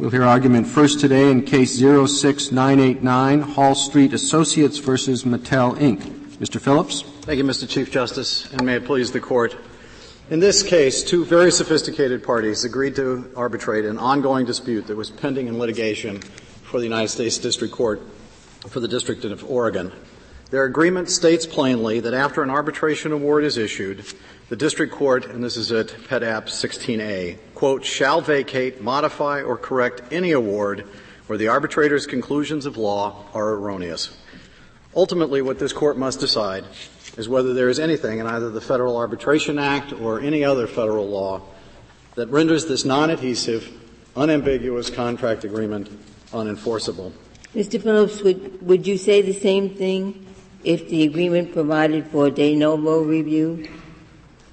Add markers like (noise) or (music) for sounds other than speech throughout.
We'll hear argument first today in case 06989, Hall Street Associates versus Mattel Inc. Mr. Phillips. Thank you, Mr. Chief Justice, and may it please the court. In this case, two very sophisticated parties agreed to arbitrate an ongoing dispute that was pending in litigation for the United States District Court for the District of Oregon. Their agreement states plainly that after an arbitration award is issued, the district court, and this is at Pet App 16A, quote, shall vacate, modify, or correct any award where the arbitrator's conclusions of law are erroneous. Ultimately, what this court must decide is whether there is anything in either the Federal Arbitration Act or any other federal law that renders this non-adhesive, unambiguous contract agreement unenforceable. Mr. Phillips, would, would you say the same thing if the agreement provided for de novo review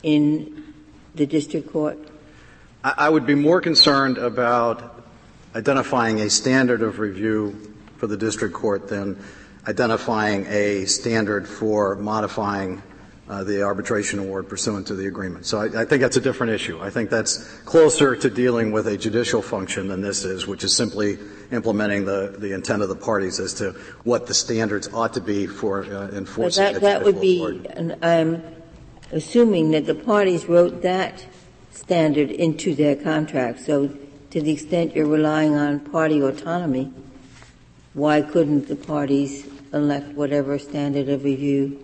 in the district court? I would be more concerned about identifying a standard of review for the district court than identifying a standard for modifying uh, the arbitration award pursuant to the agreement. So I, I, think that's a different issue. I think that's closer to dealing with a judicial function than this is, which is simply implementing the, the intent of the parties as to what the standards ought to be for uh, enforcing but that, that would be, I'm assuming that the parties wrote that standard into their contract. So to the extent you're relying on party autonomy, why couldn't the parties elect whatever standard of review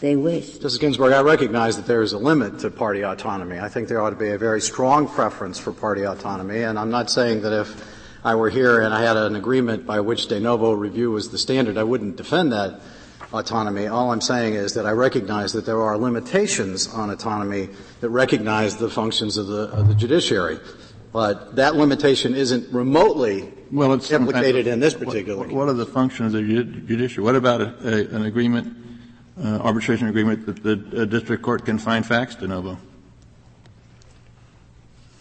they wish? Justice Ginsburg, I recognize that there is a limit to party autonomy. I think there ought to be a very strong preference for party autonomy, and I'm not saying that if I were here and I had an agreement by which de novo review was the standard, I wouldn't defend that autonomy. All I'm saying is that I recognize that there are limitations on autonomy that recognize the functions of the, of the judiciary. But that limitation isn't remotely well, it's implicated in this particular what, what, are the functions of the judiciary? What about a, a, an agreement, uh, arbitration agreement that the district court can find facts de novo?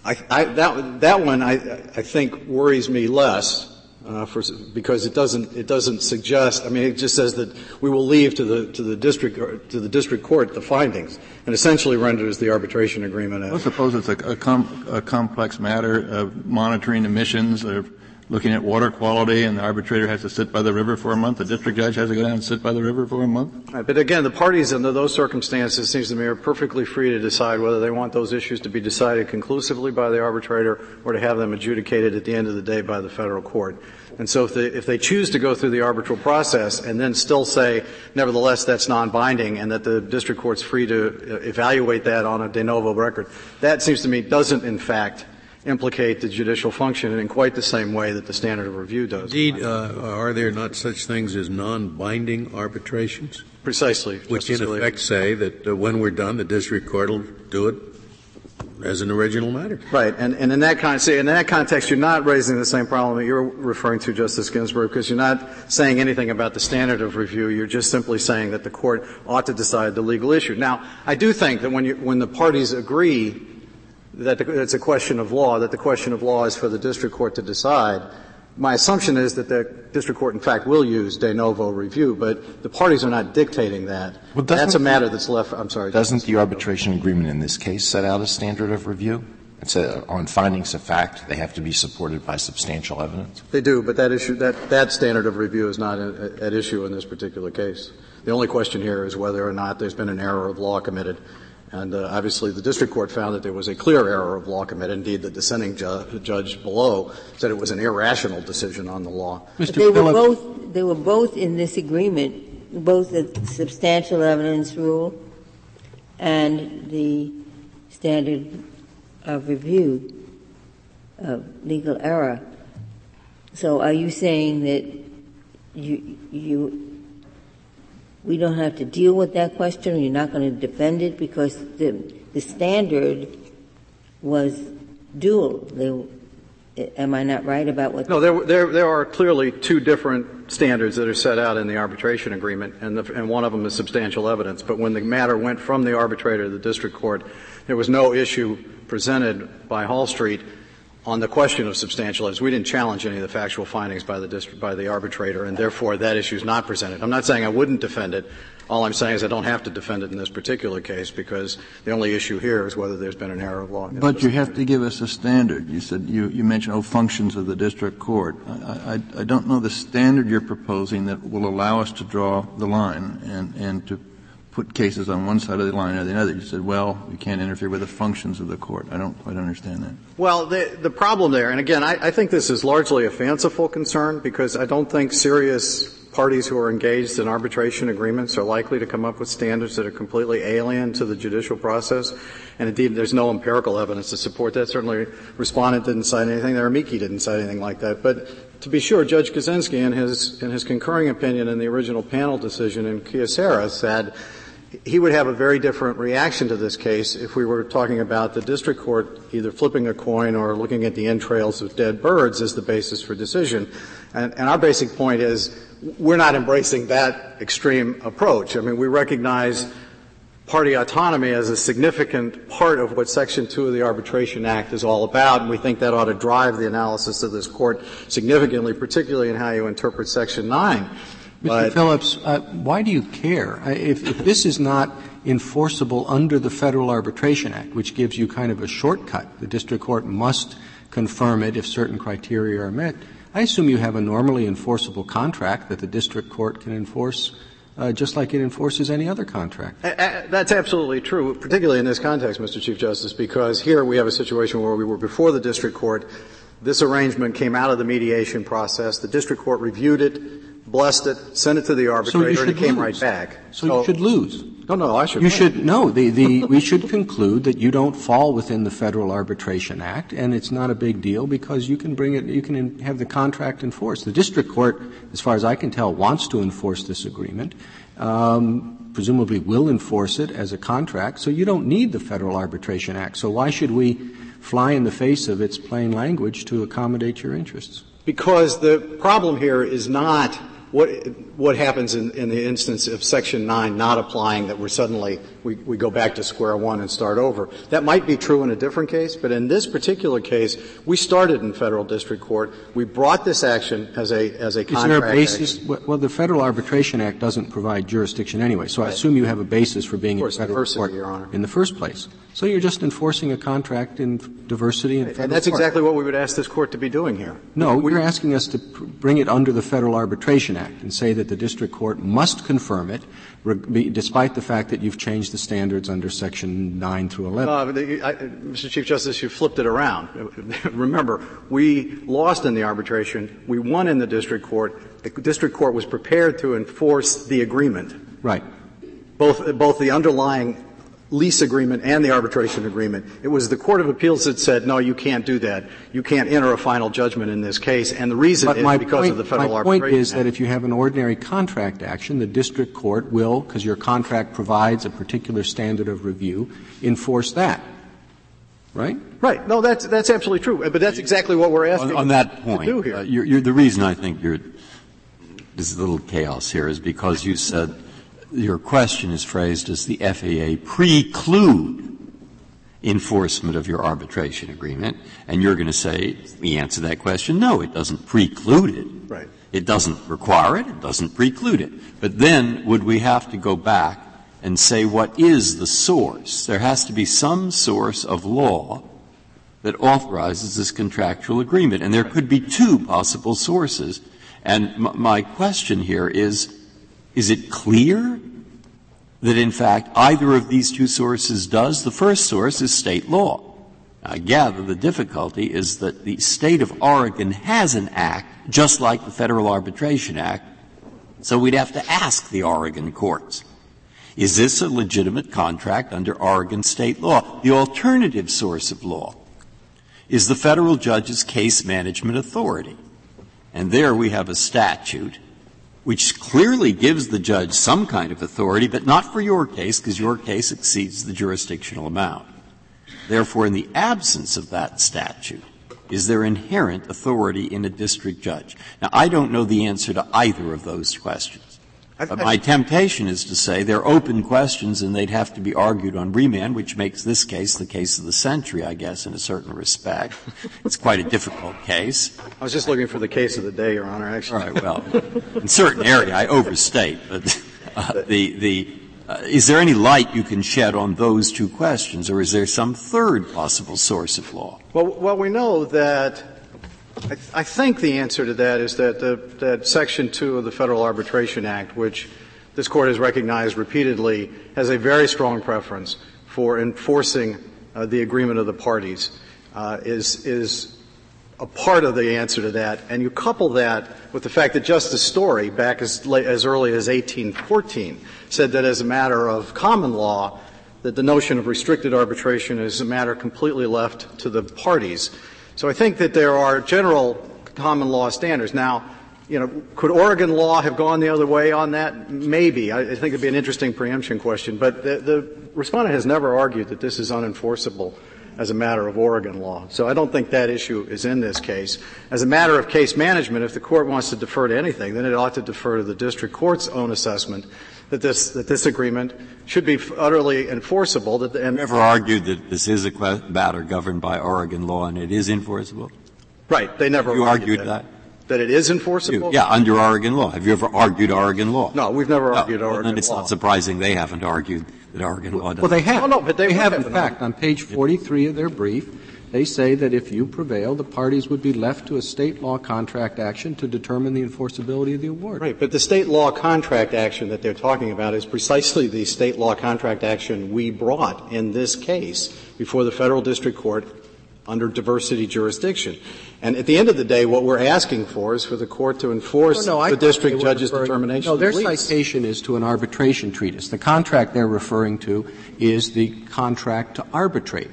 I, I, that, that one I, I think worries me less uh, for, because it doesn't it doesn't suggest. I mean, it just says that we will leave to the to the district to the district court the findings, and essentially renders the arbitration agreement. I suppose it's a, a, com- a, complex matter of monitoring emissions, of looking at water quality, and the arbitrator has to sit by the river for a month. The district judge has to go down and sit by the river for a month. Right, but again, the parties under those circumstances, seems to me, are perfectly free to decide whether they want those issues to be decided conclusively by the arbitrator or to have them adjudicated at the end of the day by the federal court. And so if they, if they choose to go through the arbitral process and then still say, nevertheless, that's non-binding and that the district court's free to evaluate that on a de novo record, that seems to me doesn't in fact implicate the judicial function in quite the same way that the standard of review does. Indeed, uh, are there not such things as non-binding arbitrations? Precisely. Which Justice in effect say that uh, when we're done, the district court will do it as an original matter. Right, and, and in that con- in that context, you're not raising the same problem that you're referring to, Justice Ginsburg, because you're not saying anything about the standard of review. You're just simply saying that the court ought to decide the legal issue. Now, I do think that when you, when the parties agree that it's a question of law, that the question of law is for the district court to decide, my assumption is that the district court, in fact, will use de novo review, but the parties are not dictating that. Well, that's a matter that's left. I'm sorry. Doesn't the arbitration agreement in this case set out a standard of review? It's a, on findings of fact, they have to be supported by substantial evidence. They do, but that issue, that, that standard of review is not at issue in this particular case. The only question here is whether or not there's been an error of law committed and uh, obviously, the district court found that there was a clear error of law committed. Indeed, the dissenting ju- judge below said it was an irrational decision on the law. Mr. They were both. They were both in this agreement, both the substantial evidence rule and the standard of review of legal error. So, are you saying that you you we don't have to deal with that question? You're not going to defend it because the, the standard was dual. They, am I not right about what? No, there, there, there are clearly two different standards that are set out in the arbitration agreement, and, the, and one of them is substantial evidence. But when the matter went from the arbitrator to the district court, there was no issue presented by Hall Street on the question of substantial evidence, we didn't challenge any of the factual findings by the district, by the arbitrator, and therefore that issue is not presented. I'm not saying I wouldn't defend it. All I'm saying is I don't have to defend it in this particular case because the only issue here is whether there's been an error of law. But you have to give us a standard. You said you, you mentioned oh functions of the district court. I, I, I don't know the standard you're proposing that will allow us to draw the line and, and to put cases on one side of the line or the other. You said, well, you can't interfere with the functions of the court. I don't quite understand that. Well, the, the problem there, and again, I, I think this is largely a fanciful concern because I don't think serious parties who are engaged in arbitration agreements are likely to come up with standards that are completely alien to the judicial process. And indeed, there's no empirical evidence to support that. Certainly, respondent didn't cite anything there. Amici didn't cite anything like that. But to be sure, Judge Kozinski, in his, in his concurring opinion in the original panel decision in Kyocera, said he would have a very different reaction to this case if we were talking about the district court either flipping a coin or looking at the entrails of dead birds as the basis for decision. And, and our basic point is we're not embracing that extreme approach. I mean, we recognize party autonomy as a significant part of what Section 2 of the Arbitration Act is all about, and we think that ought to drive the analysis of this court significantly, particularly in how you interpret Section 9. Mr. Phillips, uh, why do you care? If, if this is not enforceable under the Federal Arbitration Act, which gives you kind of a shortcut, the district court must confirm it if certain criteria are met. I assume you have a normally enforceable contract that the district court can enforce uh, just like it enforces any other contract. that's absolutely true, particularly in this context, Mr. Chief Justice, because here we have a situation where we were before the district court. This arrangement came out of the mediation process. The district court reviewed it blessed it, sent it to the arbitrator, so and it came lose. right back. So, so, you should lose. No, no, I should. You win. should no. The, the we should conclude that you don't fall within the Federal Arbitration Act, and it's not a big deal because you can bring it. You can have the contract enforced. The district court, as far as I can tell, wants to enforce this agreement. Um, presumably, will enforce it as a contract. So you don't need the Federal Arbitration Act. So why should we fly in the face of its plain language to accommodate your interests? Because the problem here is not what, what happens in, in, the instance of Section 9 not applying that we're suddenly, we, we go back to square one and start over. That might be true in a different case, but in this particular case, we started in federal district court. We brought this action as a, as a contract Is there a basis? Action. Well, the Federal Arbitration Act doesn't provide jurisdiction anyway, so right. I assume you have a basis for being course, in federal court Your Honor. in the first place. So you're just enforcing a contract in diversity and, and that's court. exactly what we would ask this court to be doing here. No, we're asking us to pr- bring it under the Federal Arbitration Act and say that the district court must confirm it, despite the fact that you've changed the standards under Section 9 through 11. Uh, I, Mr. Chief Justice, you flipped it around. (laughs) Remember, we lost in the arbitration. We won in the district court. The district court was prepared to enforce the agreement. Right. Both, both the underlying lease agreement and the arbitration agreement. It was the Court of Appeals that said, no, you can't do that. You can't enter a final judgment in this case. And the reason but is because point, of the Federal my point is that if you have an ordinary contract action, the district court will, because your contract provides a particular standard of review, enforce that. Right? Right. No, that's, that's absolutely true. But that's exactly what we're asking on, on that point, to do here. Uh, you're, you're, the reason I think you're, there's a little chaos here is because you said your question is phrased as the FAA preclude enforcement of your arbitration agreement, and you're going to say, we answer that question, no, it doesn't preclude it. Right. It doesn't require it, it doesn't preclude it. But then would we have to go back and say what is the source? There has to be some source of law that authorizes this contractual agreement, and there could be two possible sources. And m- my question here is, is it clear that in fact either of these two sources does? The first source is state law. I gather the difficulty is that the state of Oregon has an act just like the Federal Arbitration Act, so we'd have to ask the Oregon courts. Is this a legitimate contract under Oregon state law? The alternative source of law is the federal judge's case management authority. And there we have a statute which clearly gives the judge some kind of authority, but not for your case, because your case exceeds the jurisdictional amount. Therefore, in the absence of that statute, is there inherent authority in a district judge? Now, I don't know the answer to either of those questions. But my temptation is to say they're open questions and they'd have to be argued on remand, which makes this case the case of the century, I guess, in a certain respect. It's quite a difficult case. I was just looking for the case of the day, Your Honor, actually. All right, well, in certain area, I overstate, but uh, the, the, uh, is there any light you can shed on those two questions, or is there some third possible source of law? Well, well we know that I, th- I, think the answer to that is that, the, that Section 2 of the Federal Arbitration Act, which this Court has recognized repeatedly, has a very strong preference for enforcing uh, the agreement of the parties, uh, is, is a part of the answer to that. And you couple that with the fact that Justice Story, back as, late, as early as 1814, said that as a matter of common law, that the notion of restricted arbitration is a matter completely left to the parties. So I think that there are general common law standards. Now, you know, could Oregon law have gone the other way on that? Maybe. I, think it'd be an interesting preemption question. But the, the respondent has never argued that this is unenforceable as a matter of Oregon law. So I don't think that issue is in this case. As a matter of case management, if the court wants to defer to anything, then it ought to defer to the district court's own assessment that this, that this agreement should be utterly enforceable. That the, and you ever argued that this is a matter governed by Oregon law and it is enforceable? Right. They never you argued, argued that. that. it is enforceable? You, yeah, under Oregon law. Have you ever argued Oregon law? No, we've never argued no, Oregon well, then it's law. not surprising they haven't argued that Oregon law does. Well, they have. Oh, no, but they, they have, have in fact, on page 43 of their brief, they say that if you prevail, the parties would be left to a state law contract action to determine the enforceability of the award. Right, but the state law contract action that they're talking about is precisely the state law contract action we brought in this case before the federal district court under diversity jurisdiction. And at the end of the day, what we're asking for is for the court to enforce no, no, the district judge's determination. No, their citation is to an arbitration treatise. The contract they're referring to is the contract to arbitrate.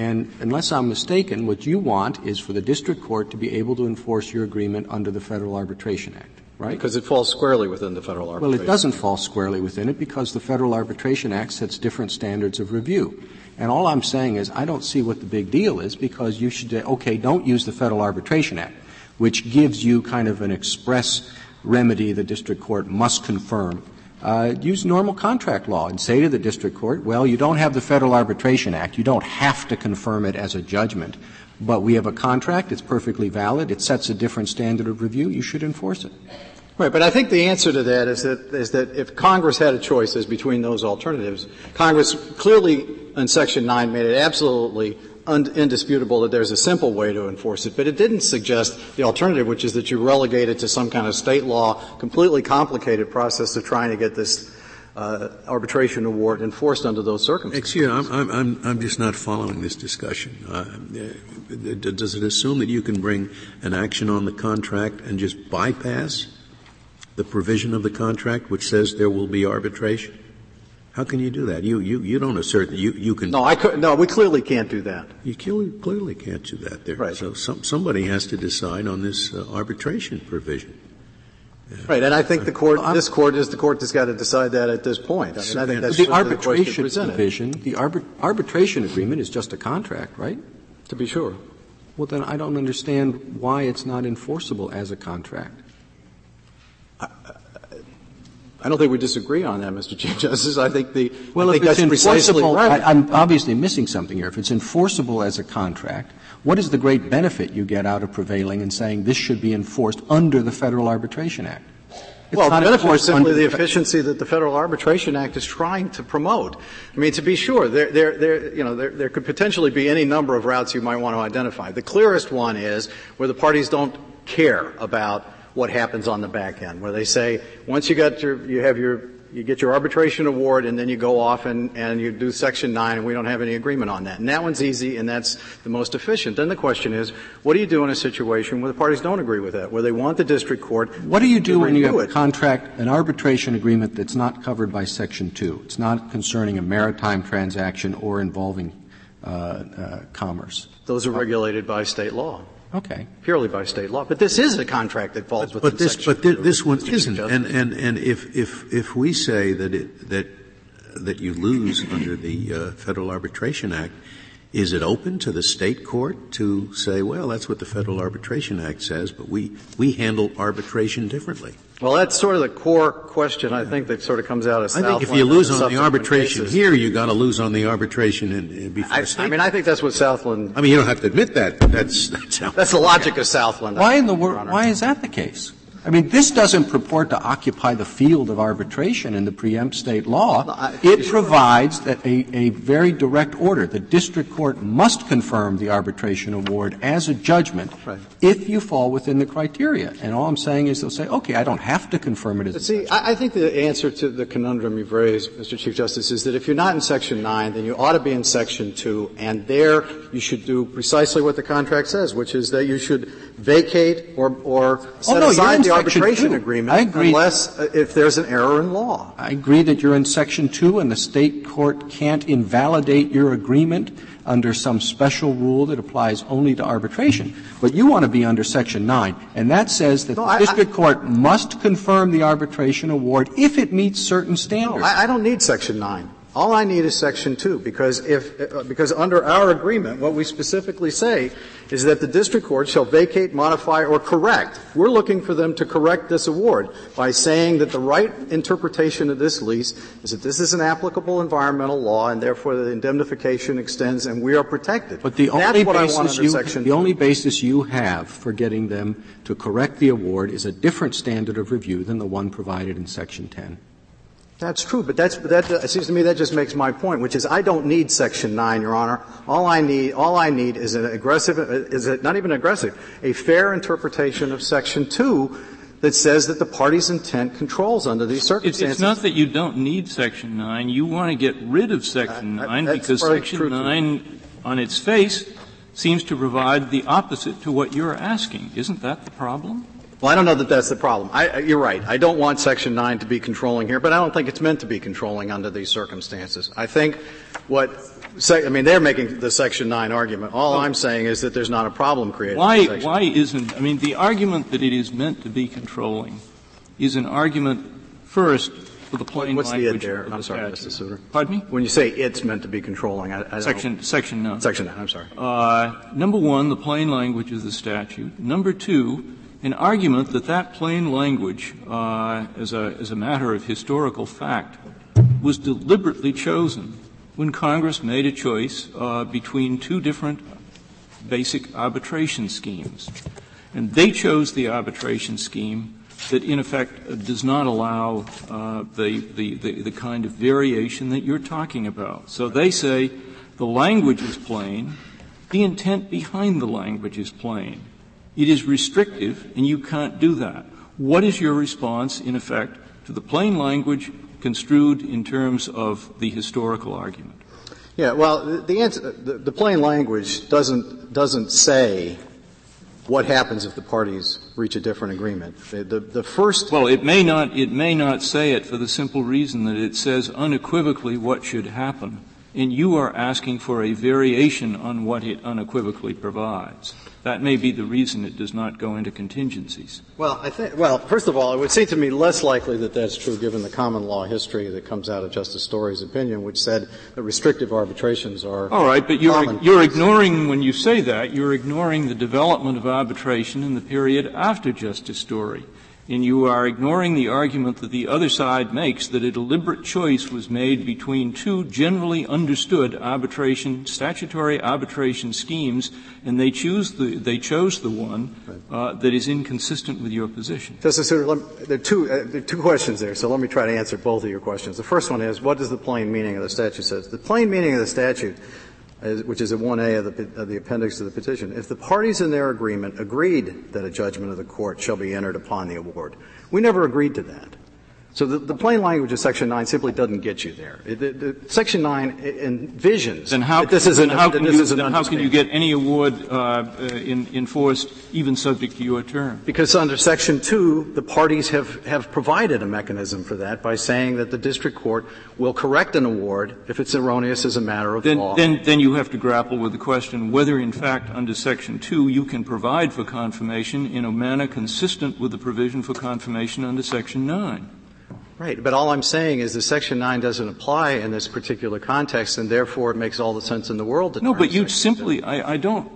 And unless I'm mistaken, what you want is for the district court to be able to enforce your agreement under the Federal Arbitration Act, right? Because it falls squarely within the Federal Arbitration Act. Well, it doesn't fall squarely within it because the Federal Arbitration Act sets different standards of review. And all I'm saying is I don't see what the big deal is because you should say, okay, don't use the Federal Arbitration Act, which gives you kind of an express remedy the district court must confirm uh, use normal contract law and say to the district court, well, you don't have the Federal Arbitration Act. You don't have to confirm it as a judgment. But we have a contract. It's perfectly valid. It sets a different standard of review. You should enforce it. Right, but I think the answer to that is that, is that if Congress had a choice as between those alternatives, Congress clearly in Section 9 made it absolutely indisputable that there's a simple way to enforce it, but it didn't suggest the alternative, which is that you relegate it to some kind of state law, completely complicated process of trying to get this uh, arbitration award enforced under those circumstances. Excuse me, I'm, I'm, I'm just not following this discussion. Uh, does it assume that you can bring an action on the contract and just bypass the provision of the contract which says there will be arbitration? How can you do that? You, you, you don't assert that you, you can. No, I could, no, we clearly can't do that. You clearly, clearly can't do that there. Right. So some, somebody has to decide on this uh, arbitration provision. Yeah. Right, and I think the court, well, this court is the court that's got to decide that at this point. I mean, I think that's the arbitration the provision. The arbit, arbitration agreement is just a contract, right? To be sure. Well, then I don't understand why it's not enforceable as a contract. I don't think we disagree on that, Mr. Chief Justice. I think the well, I if it's enforceable, right. I, am obviously missing something here. If it's enforceable as a contract, what is the great benefit you get out of prevailing and saying this should be enforced under the Federal Arbitration Act? It's well, the benefit is simply the efficiency that the Federal Arbitration Act is trying to promote. I mean, to be sure, there, there, there, you know, there, there could potentially be any number of routes you might want to identify. The clearest one is where the parties don't care about what happens on the back end, where they say once you got your, you have your, you get your arbitration award and then you go off and, and you do section 9 and we don't have any agreement on that. And that one's easy and that's the most efficient. Then the question is, what do you do in a situation where the parties don't agree with that, where they want the district court What do you do when you have it? a contract, an arbitration agreement that's not covered by section 2? It's not concerning a maritime transaction or involving uh, uh, commerce. Those are regulated by state law. Okay. Purely by state law. But this is a contract that falls but, within but this, section But th- this one isn't. And, and, and if, if, if we say that it, that, that you lose under the uh, Federal Arbitration Act, is it open to the state court to say, well, that's what the Federal Arbitration Act says, but we, we handle arbitration differently? Well, that's sort of the core question, I think, that sort of comes out of Southland. I think if you lose on the arbitration cases. here, you've got to lose on the arbitration in, in before I, I, mean, I think that's what Southland. I mean, you don't have to admit that, but that's (laughs) that's, that's the logic of Southland. Why in the world? Why is that the case? I mean, this doesn't purport to occupy the field of arbitration in the preempt state law. It provides that a, a very direct order. The district court must confirm the arbitration award as a judgment right. if you fall within the criteria. And all I'm saying is they'll say, okay, I don't have to confirm it as but a See, judgment. I, I think the answer to the conundrum you've raised, Mr. Chief Justice, is that if you're not in Section 9, then you ought to be in Section 2, and there you should do precisely what the contract says, which is that you should vacate or, or set oh, no, aside the arbitration agreement I agree. unless uh, if there's an error in law. I agree that you're in Section 2 and the state court can't invalidate your agreement under some special rule that applies only to arbitration. But you want to be under Section 9, and that says that no, the I, district I, court must confirm the arbitration award if it meets certain standards. No, I, I don't need Section 9. All I need is Section 2, because if, because under our agreement, what we specifically say is that the district court shall vacate, modify, or correct. We're looking for them to correct this award by saying that the right interpretation of this lease is that this is an applicable environmental law, and therefore the indemnification extends, and we are protected. But the only basis you, the 2. only basis you have for getting them to correct the award is a different standard of review than the one provided in Section 10. That's true, but that's, that, it seems to me that just makes my point, which is I don't need Section 9, Your Honor. All I need, all I need is an aggressive, is it not even aggressive, a fair interpretation of Section 2 that says that the party's intent controls under these circumstances. It's, not that you don't need Section 9. You want to get rid of Section uh, 9 because Section 9 on its face seems to provide the opposite to what you're asking. Isn't that the problem? Well, I don't know that that's the problem. I, you're right. I don't want Section 9 to be controlling here, but I don't think it's meant to be controlling under these circumstances. I think what I mean, they're making the Section 9 argument. All I'm saying is that there's not a problem created. Why, why isn't, I mean, the argument that it is meant to be controlling is an argument, first, for the plain What's language the there? I'm sorry, statute. Mr. Souter. Pardon me? When you say it's meant to be controlling, I, I section, section 9. Section 9, I'm sorry. Uh, number one, the plain language of the statute. Number two, an argument that that plain language, uh, as, a, as a matter of historical fact, was deliberately chosen when Congress made a choice uh, between two different basic arbitration schemes. And they chose the arbitration scheme that in effect does not allow uh, the, the, the, the kind of variation that you're talking about. So they say the language is plain, the intent behind the language is plain. It is restrictive, and you can't do that. What is your response, in effect, to the plain language construed in terms of the historical argument? Yeah, well, the, answer, the, the plain language doesn't doesn't say what happens if the parties reach a different agreement. The, the, the, first. Well, it may not. It may not say it for the simple reason that it says unequivocally what should happen, and you are asking for a variation on what it unequivocally provides. That may be the reason it does not go into contingencies. Well, I think, well, first of all, it would seem to me less likely that that's true given the common law history that comes out of Justice Story's opinion, which said that restrictive arbitrations are. All right, but you're, you're ignoring, when you say that, you're ignoring the development of arbitration in the period after Justice Story and you are ignoring the argument that the other side makes that a deliberate choice was made between two generally understood arbitration, statutory arbitration schemes, and they choose the, they chose the one uh, that is inconsistent with your position. Justice Souter, there, are two, uh, there are two questions there, so let me try to answer both of your questions. The first one is, what does the plain meaning of the statute says? The plain meaning of the statute which is a 1A of the, of the, appendix of the petition, if the parties in their agreement agreed that a judgment of the court shall be entered upon the award, we never agreed to that. So the, the, plain language of Section 9 simply doesn't get you there. the, the, Section 9 envisions then how, that this is an, how can, you, then how can you get any award uh, in, enforced even subject to your term? Because under Section 2, the parties have, have provided a mechanism for that by saying that the district court will correct an award if it's erroneous as a matter of then, law. Then, then you have to grapple with the question whether in fact under Section 2 you can provide for confirmation in a manner consistent with the provision for confirmation under Section 9. Right, but all I'm saying is that Section 9 doesn't apply in this particular context, and therefore it makes all the sense in the world to No, but you simply, I, I don't,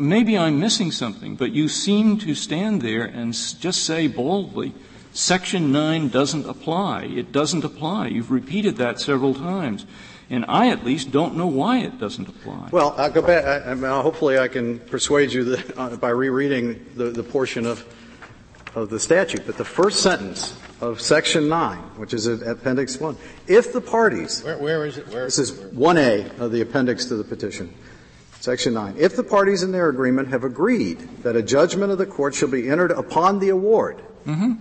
maybe I'm missing something, but you seem to stand there and just say boldly, Section 9 doesn't apply. It doesn't apply. You've repeated that several times. And I, at least, don't know why it doesn't apply. Well, I'll go back. I, I mean, hopefully, I can persuade you that, uh, by rereading the, the portion of of the statute. But the first sentence of Section 9, which is Appendix 1, if the parties, Where, where is it? Where this is 1A of the appendix to the petition, Section 9, if the parties in their agreement have agreed that a judgment of the court shall be entered upon the award.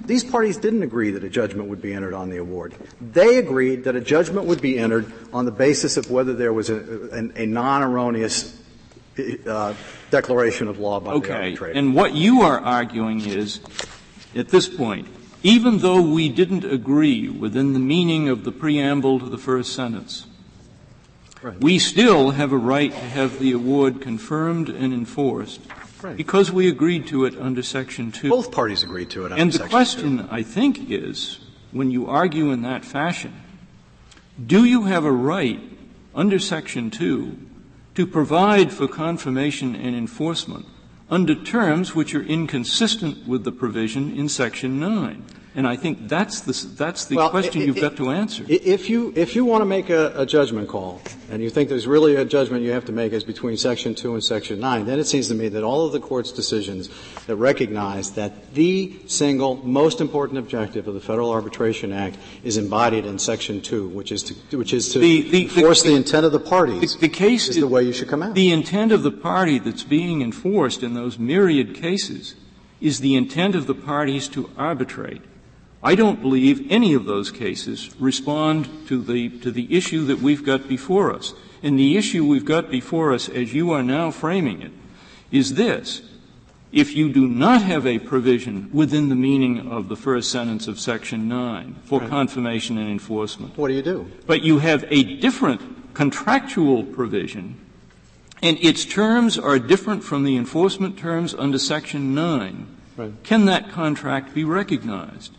These parties didn't agree that a judgment would be entered on the award. They agreed that a judgment would be entered on the basis of whether there was a, an- a non-erroneous uh, declaration of law by the Okay. arbitrator. And what you are arguing is, at this point, even though we didn't agree within the meaning of the preamble to the first sentence, Right. we still have a right to have the award confirmed and enforced Right. because we agreed to it under Section 2. Both parties agreed to it. under And the question, I think, is, when you argue in that fashion, do you have a right under Section 2 to provide for confirmation and enforcement under terms which are inconsistent with the provision in Section 9? And I think that's the, that's the Well, question you've got to answer. If you, if you want to make a, a judgment call, and you think there's really a judgment you have to make is between Section 2 and Section 9, then it seems to me that all of the Court's decisions that recognize that the single most important objective of the Federal Arbitration Act is embodied in Section 2, which is to, which is to The- the- enforce the, the- intent of the parties, the case is the way you should come out. The intent of the party that's being enforced in those myriad cases is the intent of the parties to arbitrate. I don't believe any of those cases respond to the, to the issue that we've got before us. And the issue we've got before us, as you are now framing it, is this. If you do not have a provision within the meaning of the first sentence of Section 9 for confirmation and enforcement, What do you do? but you have a different contractual provision, and its terms are different from the enforcement terms under Section 9, Right. can that contract be recognized?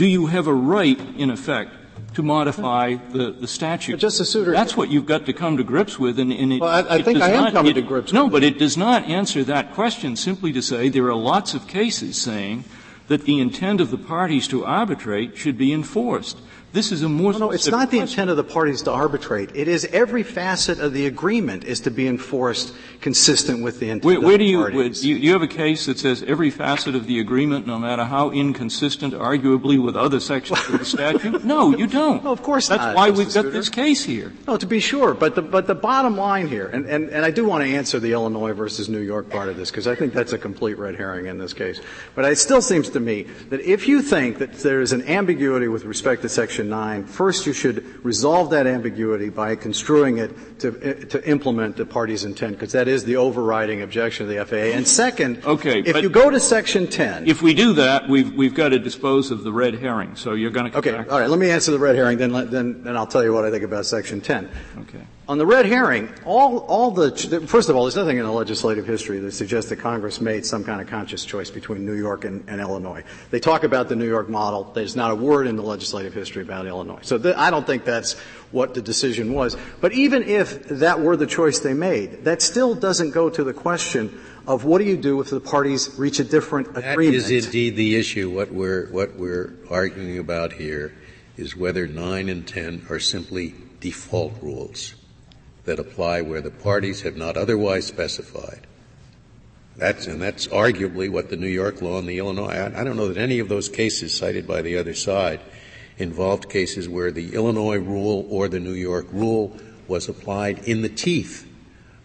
Do you have a right, in effect, to modify the, the statute? But Justice Souter- That's what you've got to come to grips with, and, and it, Well, I- I it think I am not- coming it- to grips No, but it does not answer that question simply to say there are lots of cases saying that the intent of the parties to arbitrate should be enforced. This is a more No, no, it's not the question. intent of the parties to arbitrate. It is every facet of the agreement is to be enforced consistent with the intent Where, of the do you, parties. where, do you, you have a case that says every facet of the agreement, no matter how inconsistent, arguably with other sections of the (laughs) statute? No, you don't. No, of course That's not, That's why Justice we've got Souter. this case here. No, to be sure, but the, but the bottom line here, and, and, and I do want to answer the Illinois versus New York part of this, because I think that's a complete red herring in this case. But it still seems to me that if you think that there is an ambiguity with respect to Section 9, first you should resolve that ambiguity by construing it to, to implement the party's intent, because that is the overriding objection of the FAA. And second, Okay, if you go to Section 10, If we do that, we've, we've got to dispose of the red herring. So you're going to okay, all right, let me answer the red herring, then, let- then, then I'll tell you what I think about Section 10. Okay. On the red herring, all, all the, first of all, there's nothing in the legislative history that suggests that Congress made some kind of conscious choice between New York and, and Illinois. They talk about the New York model. There's not a word in the legislative history about Illinois. So th- I don't think that's what the decision was. But even if that were the choice they made, that still doesn't go to the question of what do you do if the parties reach a different That agreement. is indeed the issue. What we're, what we're arguing about here is whether 9 and 10 are simply default rules that apply where the parties have not otherwise specified. That's, and that's arguably what the New York law and the Illinois, I, I don't know that any of those cases cited by the other side involved cases where the Illinois rule or the New York rule was applied in the teeth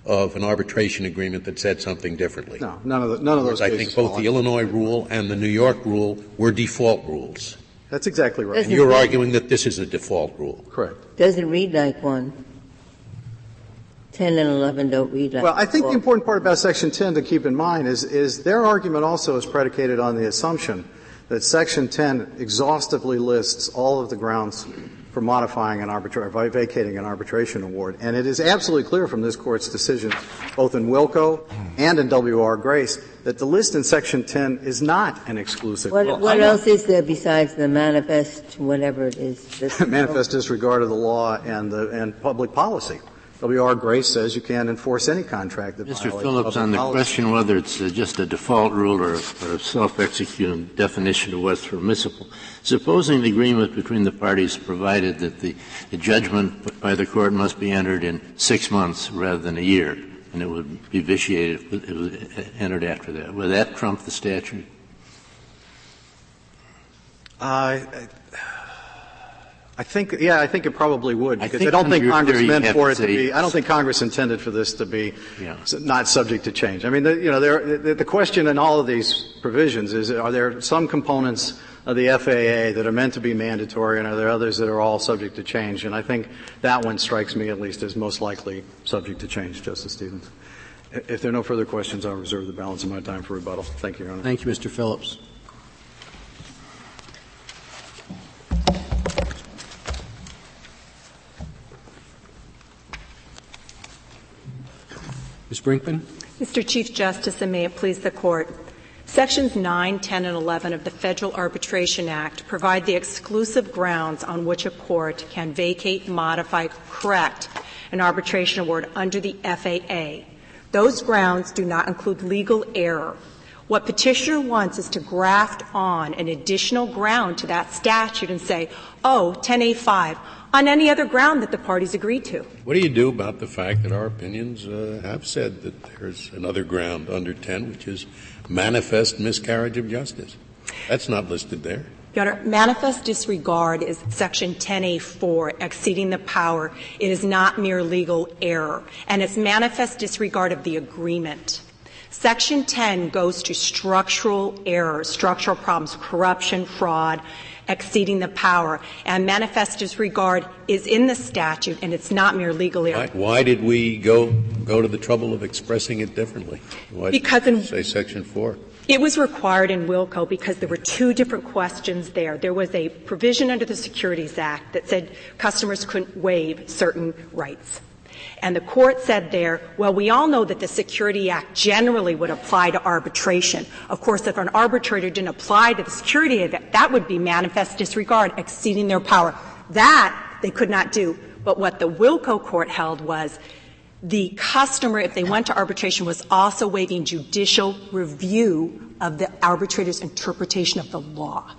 of an arbitration agreement that said something differently. No, none of, the, none of those I think both the Illinois rule and the New York rule were default rules. That's exactly right. And you're arguing that this is a default rule. Correct. Doesn't read like one. 10 and 11 don't read like Well, I think the important part about Section 10 to keep in mind is, is their argument also is predicated on the assumption that Section 10 exhaustively lists all of the grounds for modifying an arbitration, vacating an arbitration award. And it is absolutely clear from this court's decision, both in Wilko and in W.R. Grace, that the list in Section 10 is not an exclusive. What, well, what else is there besides the manifest, whatever it is? (laughs) manifest disregard of the law and, the, and public policy. W.R. Grace says you can't enforce any contract that Mr. violates Phillips, on the policy. question whether it's uh, just a default rule or, or a self-executing definition of what's permissible, supposing the agreement between the parties provided that the, the judgment by the court must be entered in six months rather than a year, and it would be vitiated if it was entered after that. Would that trump the statute? Uh, I think, yeah, I think it probably would I because think I, don't think Congress meant for it to be. I don't think Congress intended for this to be Yeah. not subject to change. I mean, the, you know, there, the, the question in all of these provisions is: Are there some components of the FAA that are meant to be mandatory, and are there others that are all subject to change? And I think that one strikes me at least as most likely subject to change, Justice Stevens. I- If there are no further questions, I'll reserve the balance of my time for rebuttal. Thank you, Your Honor. Thank you, Mr. Phillips. Ms. Brinkman? Mr. Chief Justice, and may it please the Court. Sections 9, 10, and 11 of the Federal Arbitration Act provide the exclusive grounds on which a court can vacate, modify, correct an arbitration award under the FAA. Those grounds do not include legal error. What petitioner wants is to graft on an additional ground to that statute and say, oh, 10A5, on any other ground that the parties agreed to. What do you do about the fact that our opinions uh, have said that there's another ground under 10, which is manifest miscarriage of justice? That's not listed there. Your Honor, manifest disregard is section 10A4, exceeding the power. It is not mere legal error, and it's manifest disregard of the agreement. Section 10 goes to structural errors, structural problems, corruption, fraud, exceeding the power. And manifest disregard is in the statute, and it's not mere legal error. Why, why did we go go to the trouble of expressing it differently? Why Because in- say section four. It was required in Wilko because there were two different questions there. There was a provision under the Securities Act that said customers couldn't waive certain rights. And the court said there, well, we all know that the Security Act generally would apply to arbitration. Of course, if an arbitrator didn't apply to the Security Act, that would be manifest disregard, exceeding their power. That they could not do. But what the Wilko court held was the customer, if they went to arbitration, was also waiving judicial review of the arbitrator's interpretation of the law.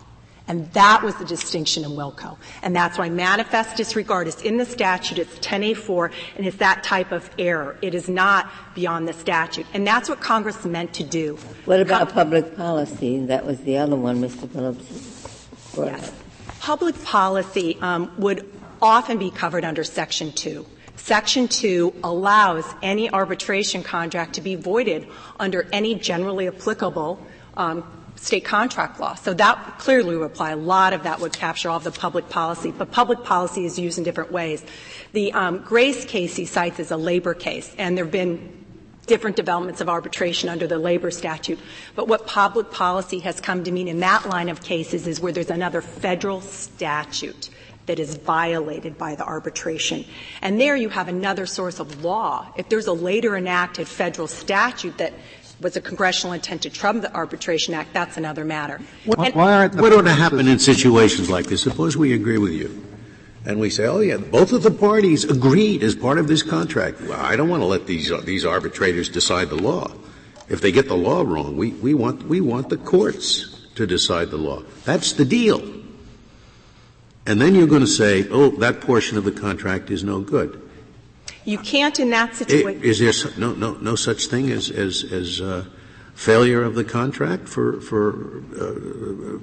And that was the distinction in Wilko. And that's why manifest disregard is in the statute. It's 10A4, and it's that type of error. It is not beyond the statute. And that's what Congress meant to do. What about public policy? That was the other one, Mr. Phillips. Yes. up. Public policy um, would often be covered under Section 2. Section 2 allows any arbitration contract to be voided under any generally applicable um, state contract law. So that clearly would apply. A lot of that would capture all of the public policy. But public policy is used in different ways. The um, Grace case he cites is a labor case, and there have been different developments of arbitration under the labor statute. But what public policy has come to mean in that line of cases is where there's another federal statute that is violated by the arbitration. And there you have another source of law. If there's a later enacted federal statute that was a congressional intent to trump the Arbitration Act, that's another matter. What, And- what ought to happen in situations like this? Suppose we agree with you. And we say, oh yeah, both of the parties agreed as part of this contract. Well, I don't want to let these, uh, these arbitrators decide the law. If they get the law wrong, we, we want, we want the courts to decide the law. That's the deal. And then you're going to say, oh, that portion of the contract is no good. You can't in that situation. Is there no, no, no such thing as, as, as uh, failure of the contract for, for uh,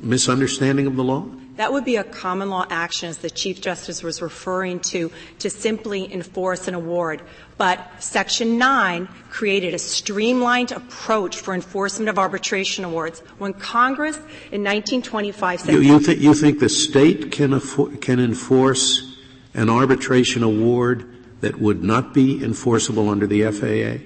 misunderstanding of the law? That would be a common law action, as the Chief Justice was referring to, to simply enforce an award. But Section 9 created a streamlined approach for enforcement of arbitration awards. When Congress in 1925 said You, you, think you think the state can, can enforce an arbitration award that would not be enforceable under the FAA?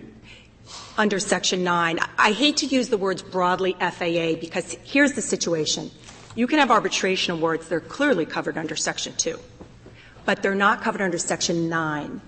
under Section 9. I hate to use the words broadly FAA because here's the situation. You can have arbitration awards that are clearly covered under Section 2, but they're not covered under Section 9.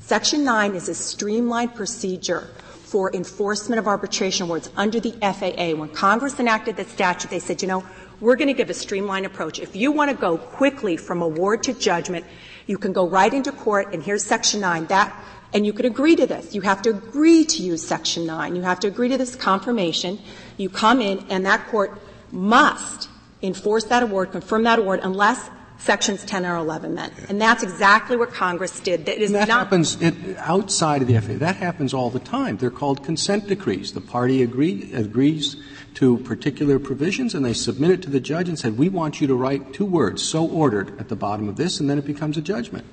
Section 9 is a streamlined procedure for enforcement of arbitration awards under the FAA. When Congress enacted the statute, they said, you know, we're going to give a streamlined approach. If you want to go quickly from award to judgment, you can go right into court, and here's Section 9. That, and you can agree to this. You have to agree to use Section 9. You have to agree to this confirmation. You come in, and that court must enforce that award, confirm that award, unless sections 10 or 11 meant. And that's exactly what Congress did. That is that not happens it, outside of the FAA. That happens all the time. They're called consent decrees. The party agree, agrees to particular provisions and they submit it to the judge and said, we want you to write two words, so ordered, at the bottom of this, and then it becomes a judgment.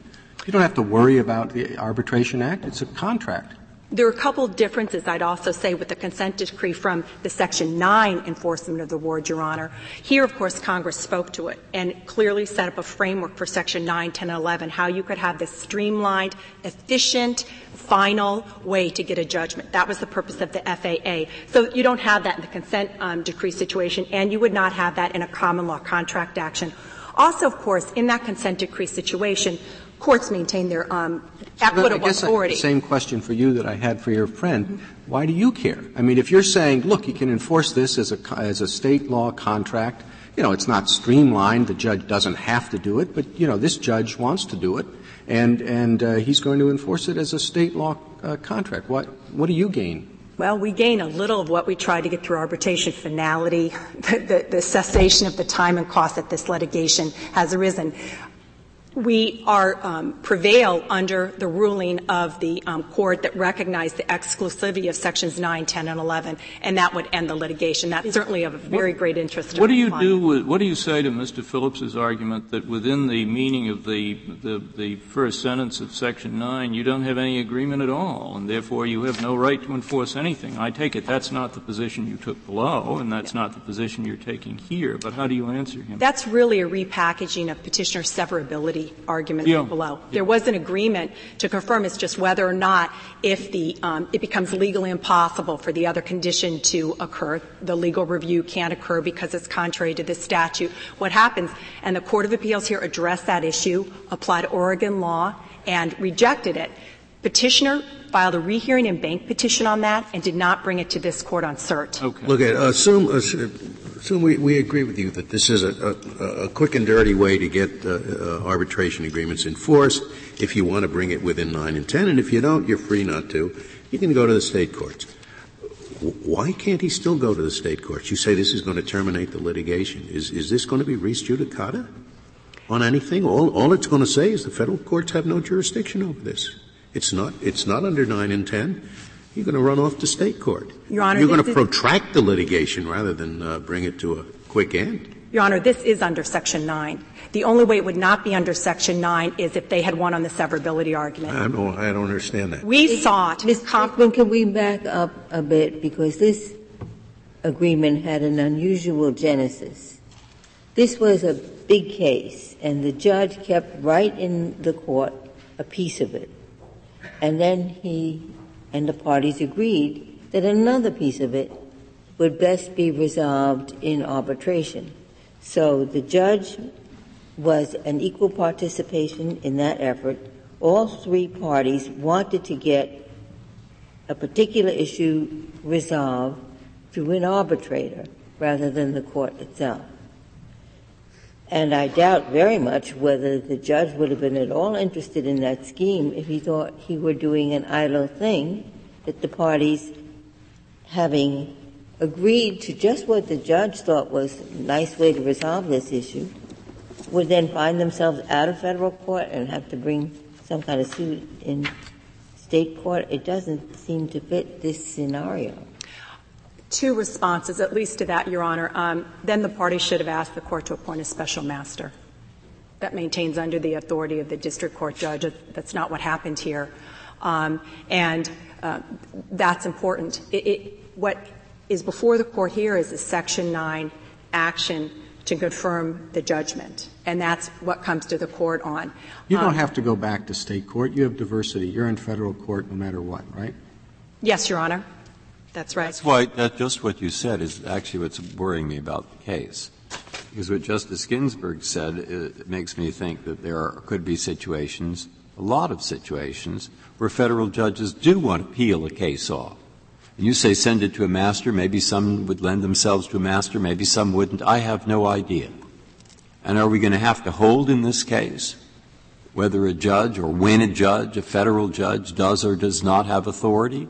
You don't have to worry about the Arbitration Act. It's a contract. There are a couple differences I'd also say with the consent decree from the Section 9 enforcement of the award, Your Honor. Here, of course, Congress spoke to it and clearly set up a framework for Section 9, 10, and 11, how you could have this streamlined, efficient, final way to get a judgment. That was the purpose of the FAA. So you don't have that in the consent um, decree situation, and you would not have that in a common law contract action. Also, of course, in that consent decree situation, courts maintain their um, equitable I guess authority. I, same question for you that I had for your friend. Mm-hmm. Why do you care? I mean, if you're saying, look, you can enforce this as a as a state law contract, you know, it's not streamlined. The judge doesn't have to do it, but you know, this judge wants to do it, and and uh, he's going to enforce it as a state law uh, contract. What what do you gain? Well, we gain a little of what we try to get through arbitration finality, (laughs) the, the, the, cessation of the time and cost that this litigation has arisen we are um, prevail under the ruling of the um, court that recognized the exclusivity of sections 9, 10, and 11, and that would end the litigation. That's certainly of very what, great interest. What do you do? With, what do you say to Mr. Phillips's argument that within the meaning of the, the the first sentence of section 9, you don't have any agreement at all, and therefore you have no right to enforce anything? I take it that's not the position you took below, and that's not the position you're taking here. But how do you answer him? That's really a repackaging of petitioner severability argument yeah. below. There was an agreement to confirm it's just whether or not if the um, it becomes legally impossible for the other condition to occur, the legal review can't occur because it's contrary to the statute. What happens? And the Court of Appeals here addressed that issue, applied Oregon law, and rejected it. Petitioner filed a rehearing en banc petition on that and did not bring it to this court on cert. Okay. Look at assume assume we, we agree with you that this is a, a, a quick and dirty way to get uh, uh, arbitration agreements enforced. If you want to bring it within nine and ten, and if you don't, you're free not to. You can go to the state courts. Why can't he still go to the state courts? You say this is going to terminate the litigation. Is is this going to be res judicata on anything? All all it's going to say is the federal courts have no jurisdiction over this. It's not, it's not under 9 and 10. You're going to run off to state court. Your Honor, You're going to protract the litigation rather than uh, bring it to a quick end. Your Honor, this is under Section 9. The only way it would not be under Section 9 is if they had won on the severability argument. I don't, I don't understand that. We sought. Ms. Kaufman, can we back up a bit because this agreement had an unusual genesis. This was a big case, and the judge kept right in the court a piece of it. And then he and the parties agreed that another piece of it would best be resolved in arbitration. So the judge was an equal participation in that effort. All three parties wanted to get a particular issue resolved through an arbitrator rather than the court itself. And I doubt very much whether the judge would have been at all interested in that scheme if he thought he were doing an idle thing, that the parties, having agreed to just what the judge thought was a nice way to resolve this issue, would then find themselves out of federal court and have to bring some kind of suit in state court. It doesn't seem to fit this scenario two responses, at least to that, Your Honor. Um, then the party should have asked the court to appoint a special master. That maintains under the authority of the district court judge. That's not what happened here. Um, and uh, that's important. It, it, what is before the court here is a Section 9 action to confirm the judgment. And that's what comes to the court on. You don't um, have to go back to state court. You have diversity. You're in federal court no matter what, right? Yes, Your Honor. That's right. That's why, that's just what you said is actually what's worrying me about the case. Because what Justice Ginsburg said it makes me think that there are, could be situations, a lot of situations, where federal judges do want to peel a case off. And you say send it to a master, maybe some would lend themselves to a master, maybe some wouldn't. I have no idea. And are we going to have to hold in this case whether a judge or when a judge, a federal judge, does or does not have authority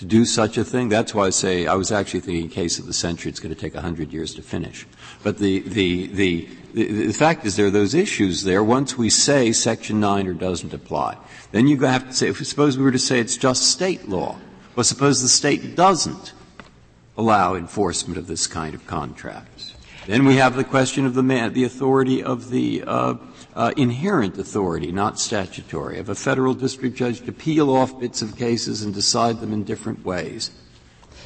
to do such a thing? That's why I say I was actually thinking case of the century, it's going to take hundred years to finish. But the, the, the, the, fact is there are those issues there. Once we say Section 9 or doesn't apply, then you have to say, suppose we were to say it's just state law. Well, suppose the state doesn't allow enforcement of this kind of contracts. Then we have the question of the man, the authority of the uh, uh, inherent authority, not statutory, of a federal district judge to peel off bits of cases and decide them in different ways.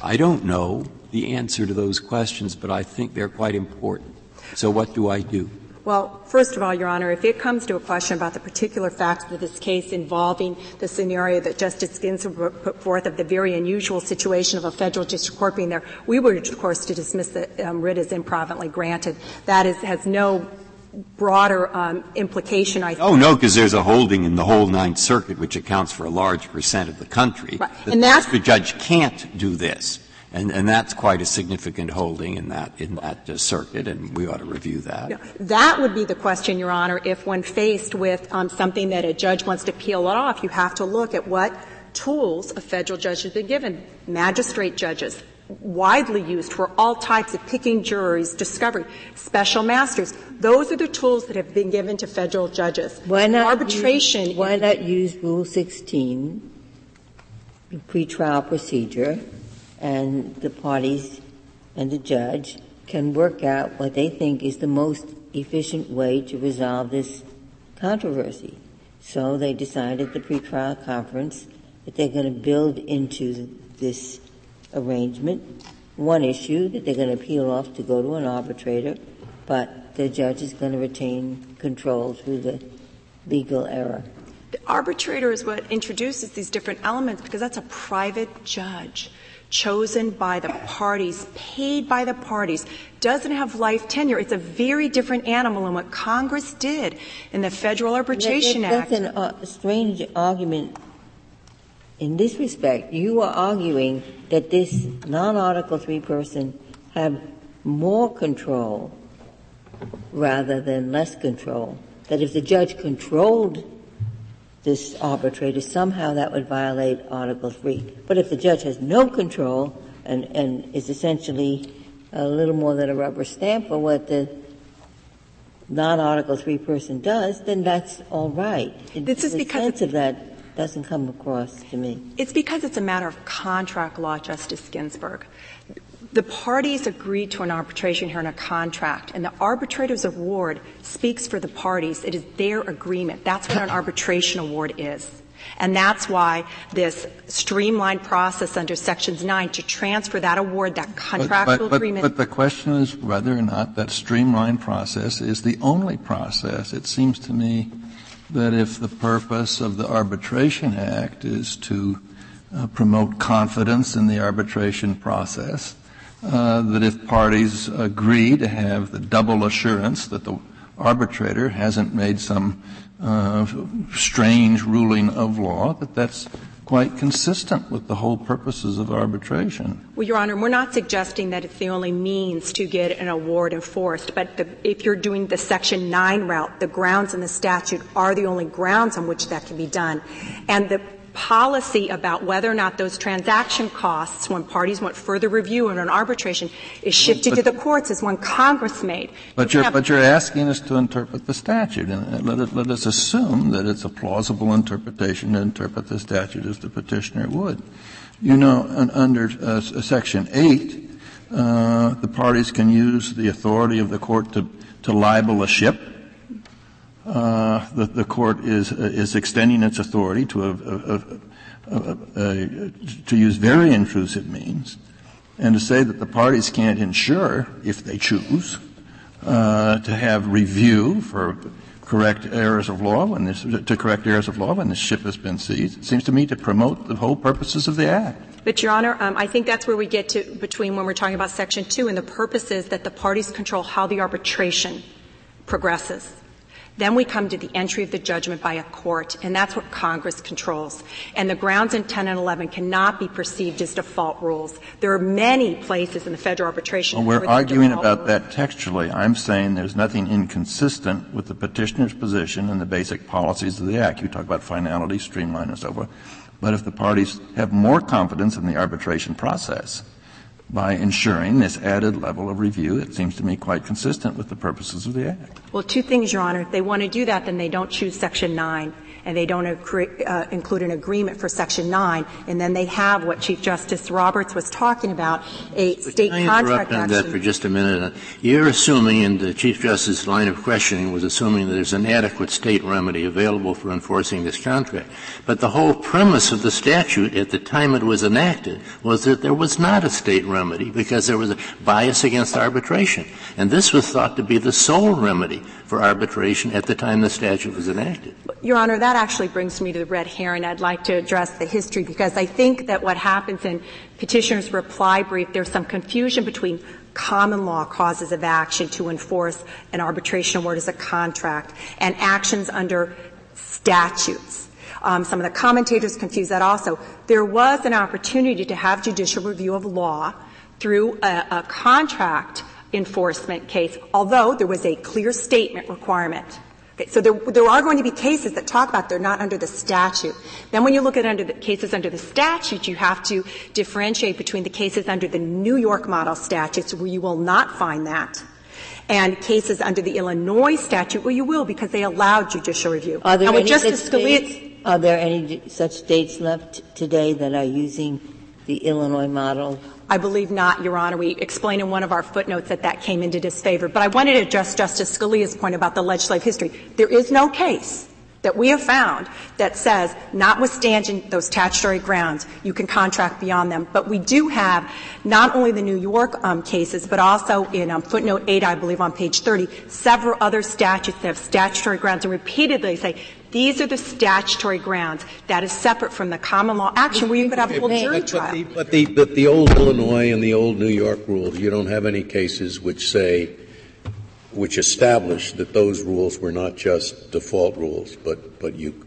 I don't know the answer to those questions, but I think they're quite important. So what do I do? Well, first of all, Your Honor, if it comes to a question about the particular facts of this case involving the scenario that Justice Ginsburg put forth of the very unusual situation of a federal district court being there, we would, of course, to dismiss the um, writ as improvidently granted. That is, has no broader um, implication, I think. Oh, no, because there's a holding in the whole Ninth Circuit, which accounts for a large percent of the country. Right. And the judge can't do this. And, and, that's quite a significant holding in that in that uh, circuit, and we ought to review that. Yeah, that would be the question, Your Honor. If when faced with um, something that a judge wants to peel it off, you have to look at what tools a federal judge has been given. Magistrate judges, widely used for all types of picking juries, discovery, special masters. Those are the tools that have been given to federal judges. Why not arbitration? Use, why not use Rule 16, the pretrial procedure, and the parties and the judge can work out what they think is the most efficient way to resolve this controversy. So they decided at the pretrial conference that they're going to build into this arrangement one issue that they're going to peel off to go to an arbitrator, but the judge is going to retain control through the legal error. The arbitrator is what introduces these different elements because that's a private judge chosen by the parties, paid by the parties, doesn't have life tenure. It's a very different animal than what Congress did in the Federal Arbitration that, Act. That's a uh, strange argument. In this respect, you are arguing that this non-Article 3 person have more control rather than less control. That if the judge controlled this arbitrator, somehow that would violate Article 3. But if the judge has no control and, and is essentially a little more than a rubber stamp for what the non-Article 3 person does, then that's all right. This is the because sense of that doesn't come across to me. It's because it's a matter of contract law, Justice Ginsburg. The parties agreed to an arbitration here in a contract, and the arbitrator's award speaks for the parties. It is their agreement. That's what an arbitration award is. And that's why this streamlined process under Sections 9 to transfer that award, that contractual but, but, agreement. But the question is whether or not that streamlined process is the only process. It seems to me that if the purpose of the Arbitration Act is to uh, promote confidence in the arbitration process, uh, that if parties agree to have the double assurance that the arbitrator hasn't made some uh, strange ruling of law, that that's quite consistent with the whole purposes of arbitration. Well, Your Honor, we're not suggesting that it's the only means to get an award enforced, but the, if you're doing the Section 9 route, the grounds in the statute are the only grounds on which that can be done. And the policy about whether or not those transaction costs, when parties want further review in an arbitration, is shifted but, to the courts is one Congress made. But you're, but you're asking us to interpret the statute, and let, it, let us assume that it's a plausible interpretation to interpret the statute as the petitioner would. You know, under uh, Section 8, uh, the parties can use the authority of the court to, to libel a ship uh, the, the, court is is extending its authority to a, to use very intrusive means, and to say that the parties can't ensure, if they choose, uh, to have review for correct errors of law when this to correct errors of law when this ship has been seized. It seems to me to promote the whole purposes of the act. But, Your Honor, um, I think that's where we get to between when we're talking about Section 2 and the purpose is that the parties control how the arbitration progresses. Then we come to the entry of the judgment by a court, and that's what Congress controls. And the grounds in 10 and 11 cannot be perceived as default rules. There are many places in the Federal Arbitration well, We're arguing about rules. that textually. I'm saying there's nothing inconsistent with the petitioner's position and the basic policies of the Act. You talk about finality, streamline, and so forth. But if the parties have more confidence in the arbitration process, by ensuring this added level of review. It seems to me quite consistent with the purposes of the Act. Well, two things, Your Honor. If they want to do that, then they don't choose Section 9 and they don't uh, include an agreement for Section 9, and then they have what Chief Justice Roberts was talking about, a state Can I contract action. that for just a minute? You're assuming, and the Chief Justice's line of questioning was assuming that there's an adequate state remedy available for enforcing this contract. But the whole premise of the statute at the time it was enacted was that there was not a state remedy because there was a bias against arbitration. And this was thought to be the sole remedy for arbitration at the time the statute was enacted. Your Honor, that actually brings me to the red herring. I'd like to address the history because I think that what happens in petitioner's reply brief, there's some confusion between common law causes of action to enforce an arbitration award as a contract and actions under statutes. Um, some of the commentators confuse that also. There was an opportunity to have judicial review of law through a, a contract enforcement case, although there was a clear statement requirement. Okay, so there, there are going to be cases that talk about they're not under the statute. Then when you look at under the cases under the statute, you have to differentiate between the cases under the New York model statutes where you will not find that and cases under the Illinois statute where you will because they allow judicial review. Are there, any Justice Scalia, are there any such states left today that are using the Illinois model I believe not, Your Honor. We explain in one of our footnotes that that came into disfavor. But I wanted to address Justice Scalia's point about the legislative history. There is no case that we have found that says, notwithstanding those statutory grounds, you can contract beyond them. But we do have not only the New York um, cases, but also in um, footnote 8, I believe on page 30, several other statutes that have statutory grounds and repeatedly say these are the statutory grounds. That is separate from the common law action where you could have a full jury trial. But the, but the, but the old Illinois and the old New York rules, you don't have any cases which say, which establish that those rules were not just default rules, but, but you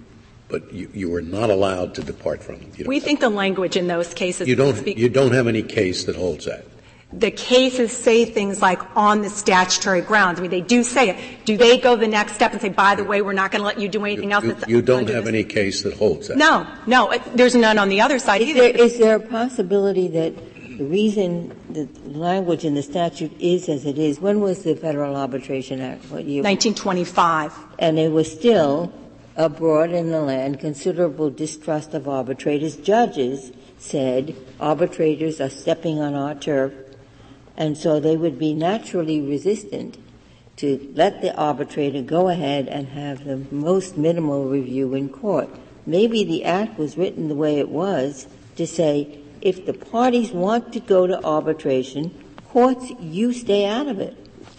but you, you were not allowed to depart from them. We think the language in those cases. You don't. You don't have any case that holds that the cases say things like on the statutory grounds. I mean, they do say it. Do they go the next step and say, by the way, we're not going to let you do anything you, else? You, you don't have any case that holds that. No, no. There's none on the other side is either. There, is there a possibility that the reason the language in the statute is as it is, when was the Federal Arbitration Act? What year? 1925. And it was still abroad in the land considerable distrust of arbitrators. Judges said arbitrators are stepping on our turf and so they would be naturally resistant to let the arbitrator go ahead and have the most minimal review in court. Maybe the act was written the way it was to say, if the parties want to go to arbitration, courts, you stay out of it.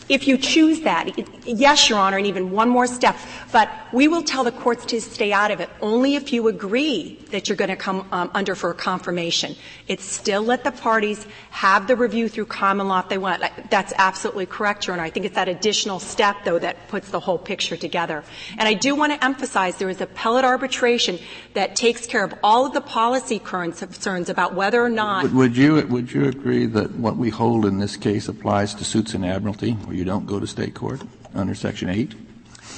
If you choose that, yes, Your Honor, and even one more step. But we will tell the courts to stay out of it only if you agree that you're going to come um, under for confirmation. It's still let the parties have the review through common law if they want. That's absolutely correct, Your Honor. I think it's that additional step, though, that puts the whole picture together. And I do want to emphasize there is appellate arbitration that takes care of all of the policy concerns about whether or not. Would, would you would you agree that what we hold in this case applies to suits in admiralty? You don't go to state court under Section 8?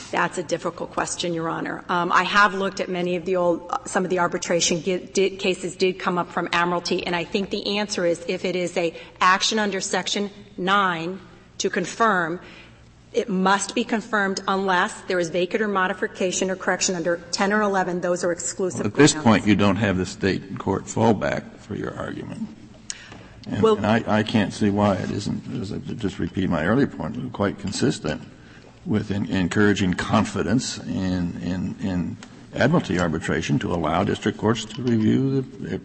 That's a difficult question, Your Honor. Um, I have looked at many of the old, some of the arbitration did, cases did come up from Admiralty, and I think the answer is if it is a action under Section 9 to confirm, it must be confirmed unless there is vacatur or modification or correction under 10 or 11. Those are exclusive. Well, at this point, you don't have the state court fallback for your argument. And, well, and I, I, can't see why it isn't, as I just repeat my earlier point, quite consistent with in, encouraging confidence in, in, in admiralty arbitration to allow district courts to review the,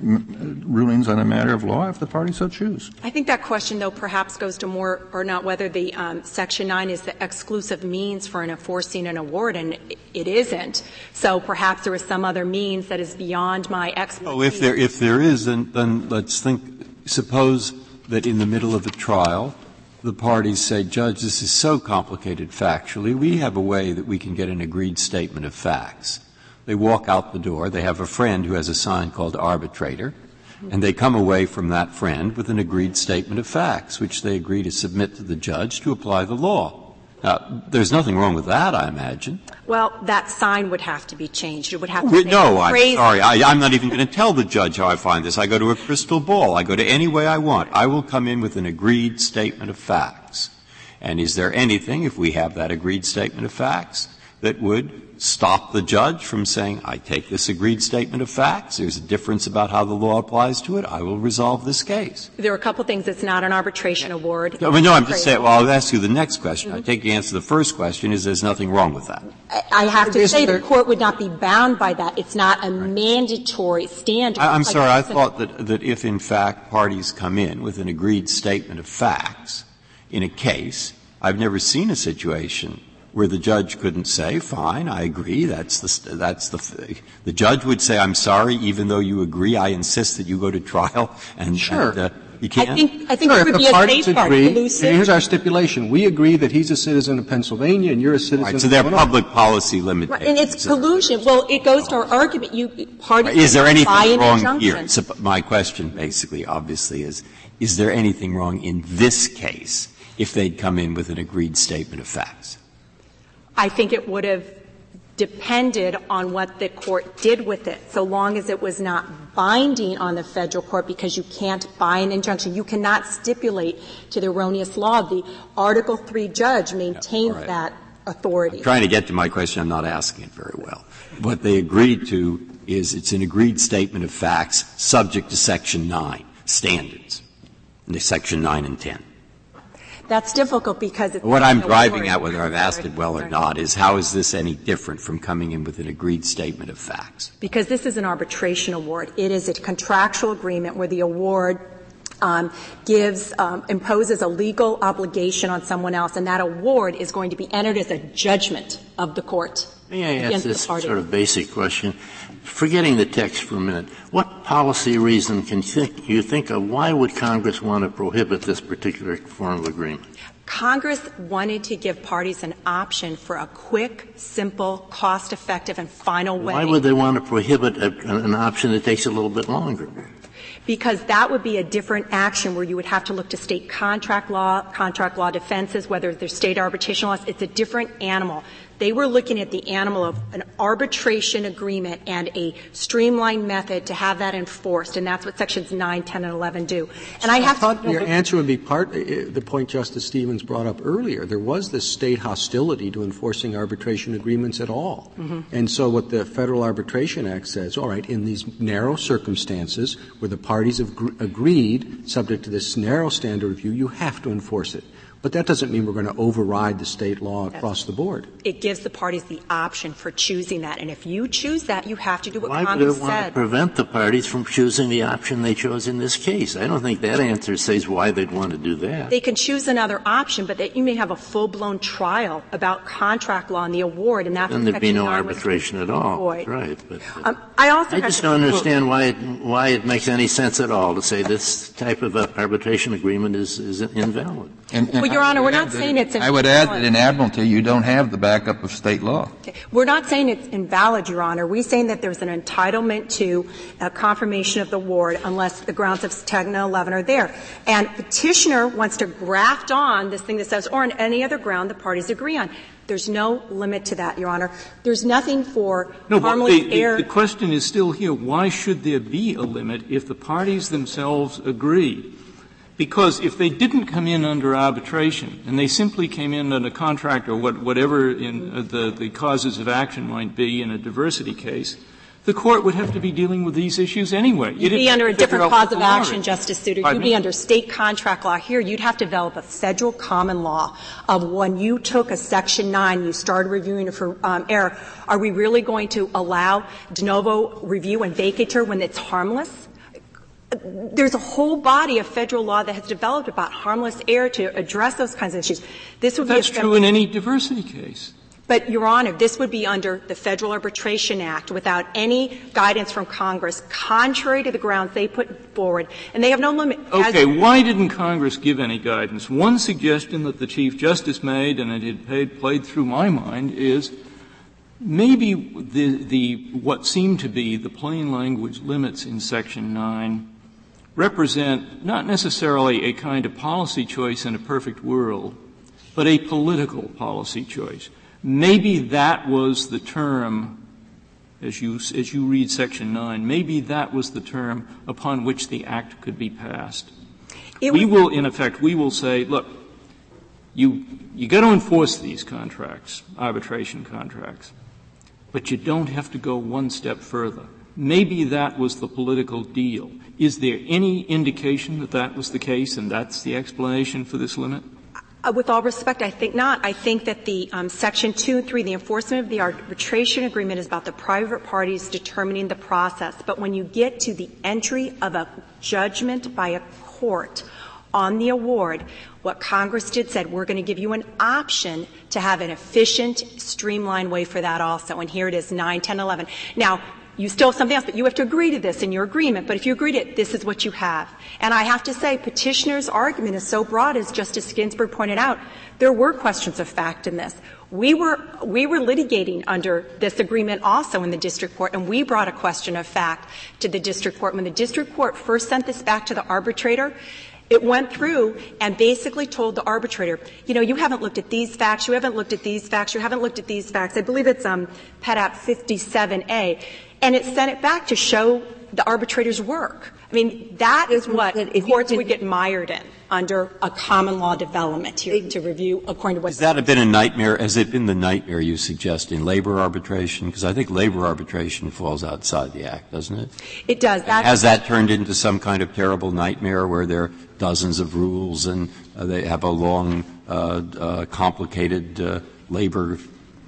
rulings on a matter of law if the parties so choose. I think that question, though, perhaps goes to more or not whether the um, Section 9 is the exclusive means for an enforcing an award, and it isn't. So perhaps there is some other means that is beyond my expertise. Oh, if there, if there is, then, then let's think, suppose that in the middle of a trial, the parties say, Judge, this is so complicated factually, we have a way that we can get an agreed statement of facts. They walk out the door, they have a friend who has a sign called arbitrator, and they come away from that friend with an agreed statement of facts, which they agree to submit to the judge to apply the law. Now, there's nothing wrong with that, I imagine. Well, that sign would have to be changed. It would have to. Be No, I'm sorry. I, am not even going to tell the judge how I find this. I go to a crystal ball. I go to any way I want. I will come in with an agreed statement of facts. And is there anything, if we have that agreed statement of facts, that would stop the judge from saying, I take this agreed statement of facts, there's a difference about how the law applies to it, I will resolve this case. There are a couple things. It's not an arbitration award. No, no I'm just saying, well, I'll ask you the next question. Mm-hmm. I take the answer to the first question is there's nothing wrong with that. I have to say the court would not be bound by that. It's not a right. mandatory standard. I, am like sorry, I thought that, that if in fact parties come in with an agreed statement of facts in a case, I've never seen a situation where the judge couldn't say, fine, I agree, that's the, that's the, the judge would say, I'm sorry, even though you agree, I insist that you go to trial, and, sure. And, uh, you can't? I think, I think sure, it would if be the parties agree, elusive. here's our stipulation. We agree that he's a citizen of Pennsylvania and you're a citizen right, so there are public policy limitations. Right, and it's collusion. Well, it goes to our argument. You, parties right, Is there anything wrong injunction. here? So my question basically, obviously, is, is there anything wrong in this case if they'd come in with an agreed statement of facts? I think it would have depended on what the court did with it, so long as it was not binding on the federal court because you can't buy an injunction. You cannot stipulate to the erroneous law. The Article 3 judge maintains yeah, right. that authority. I'm trying to get to my question. I'm not asking it very well. What they agreed to is it's an agreed statement of facts subject to Section 9 standards, Section 9 and 10. That's difficult because what I'm driving at, whether I've asked it well or not, is how is this any different from coming in with an agreed statement of facts? Because this is an arbitration award. It is a contractual agreement where the award um, gives um, imposes a legal obligation on someone else, and that award is going to be entered as a judgment of the court. May I ask this sort of basic question? Forgetting the text for a minute, what policy reason can think, you think of why would Congress want to prohibit this particular form of agreement? Congress wanted to give parties an option for a quick, simple, cost-effective, and final way. Why would they want to prohibit a, an option that takes a little bit longer? because that would be a different action where you would have to look to state contract law, contract law defenses, whether there's state arbitration laws. It's a different animal. They were looking at the animal of an arbitration agreement and a streamlined method to have that enforced, and that's what sections 9, 10, and 11 do. And I have thought to, your answer would be part uh, the point Justice Stevens brought up earlier. There was this state hostility to enforcing arbitration agreements at all, mm-hmm. and so what the Federal Arbitration Act says, all right, in these narrow circumstances where the parties have gr- agreed, subject to this narrow standard of review, you have to enforce it. But that doesn't mean we're going to override the state law across the board. It gives the parties the option for choosing that. And if you choose that, you have to do what Why Congress would it want to prevent the parties from choosing the option they chose in this case? I don't think that answer says why they'd want to do that. They can choose another option, but that you may have a full-blown trial about contract law and the award, and that's then there'd be no arbitration at all. Avoid. Right. But, uh, um, I also I just don't understand why it, why it makes any sense at all to say this type of arbitration agreement is, is invalid. And, and well, Your Honor, we're not saying it's invalid. I would add that in Admiralty you don't have the backup of state law. Okay. We're not saying it's invalid, Your Honor. We're saying that there's an entitlement to a confirmation of the award unless the grounds of 10 and 11 are there. And petitioner wants to graft on this thing that says, or on any other ground the parties agree on. There's no limit to that, Your Honor. There's nothing for no, harmless the, error. The, the question is still here. Why should there be a limit if the parties themselves agree because if they didn't come in under arbitration and they simply came in under contract or what, whatever in, uh, the, the causes of action might be in a diversity case, the court would have to be dealing with these issues anyway. You'd be under a different cause of action, Justice Souter. Pardon You'd me? be under state contract law. Here, you'd have to develop a federal common law of when you took a Section 9, you started reviewing it for um, error. Are we really going to allow de novo review and vacatur when it's harmless? There's a whole body of federal law that has developed about harmless error to address those kinds of issues. This would That's be true in any diversity case. but, Your Honor, this would be under the Federal Arbitration Act without any guidance from Congress, contrary to the grounds they put forward, and they have no limit. Okay, why didn't Congress give any guidance? One suggestion that the Chief Justice made, and it had paid, played through my mind, is maybe the, the, what seemed to be the plain language limits in Section 9 represent not necessarily a kind of policy choice in a perfect world, but a political policy choice. Maybe that was the term, as you, as you read Section 9, maybe that was the term upon which the Act could be passed. It we will, in effect, we will say, look, you, you got to enforce these contracts, arbitration contracts, but you don't have to go one step further. Maybe that was the political deal. Is there any indication that that was the case and that's the explanation for this limit? Uh, with all respect, I think not. I think that the um, Section 2 and 3, the enforcement of the arbitration agreement is about the private parties determining the process. But when you get to the entry of a judgment by a court on the award, what Congress did said, we're going to give you an option to have an efficient, streamlined way for that also. And here it is, 9, 10, 11. Now, you still have something else, but you have to agree to this in your agreement. But if you agree to it, this is what you have. And I have to say, petitioner's argument is so broad, as Justice Ginsburg pointed out, there were questions of fact in this. We were, we were litigating under this agreement also in the district court, and we brought a question of fact to the district court. When the district court first sent this back to the arbitrator, it went through and basically told the arbitrator, you know, you haven't looked at these facts, you haven't looked at these facts, you haven't looked at these facts. I believe it's um, PEDAP 57A. And it sent it back to show the arbitrator's work. I mean, that is what courts would get mired in under a common law development here to review according to what. Has that been a nightmare? Has it been the nightmare you suggest in labor arbitration? Because I think labor arbitration falls outside the Act, doesn't it? It does. That, Has that turned into some kind of terrible nightmare where there are dozens of rules and uh, they have a long, uh, uh, complicated uh, labor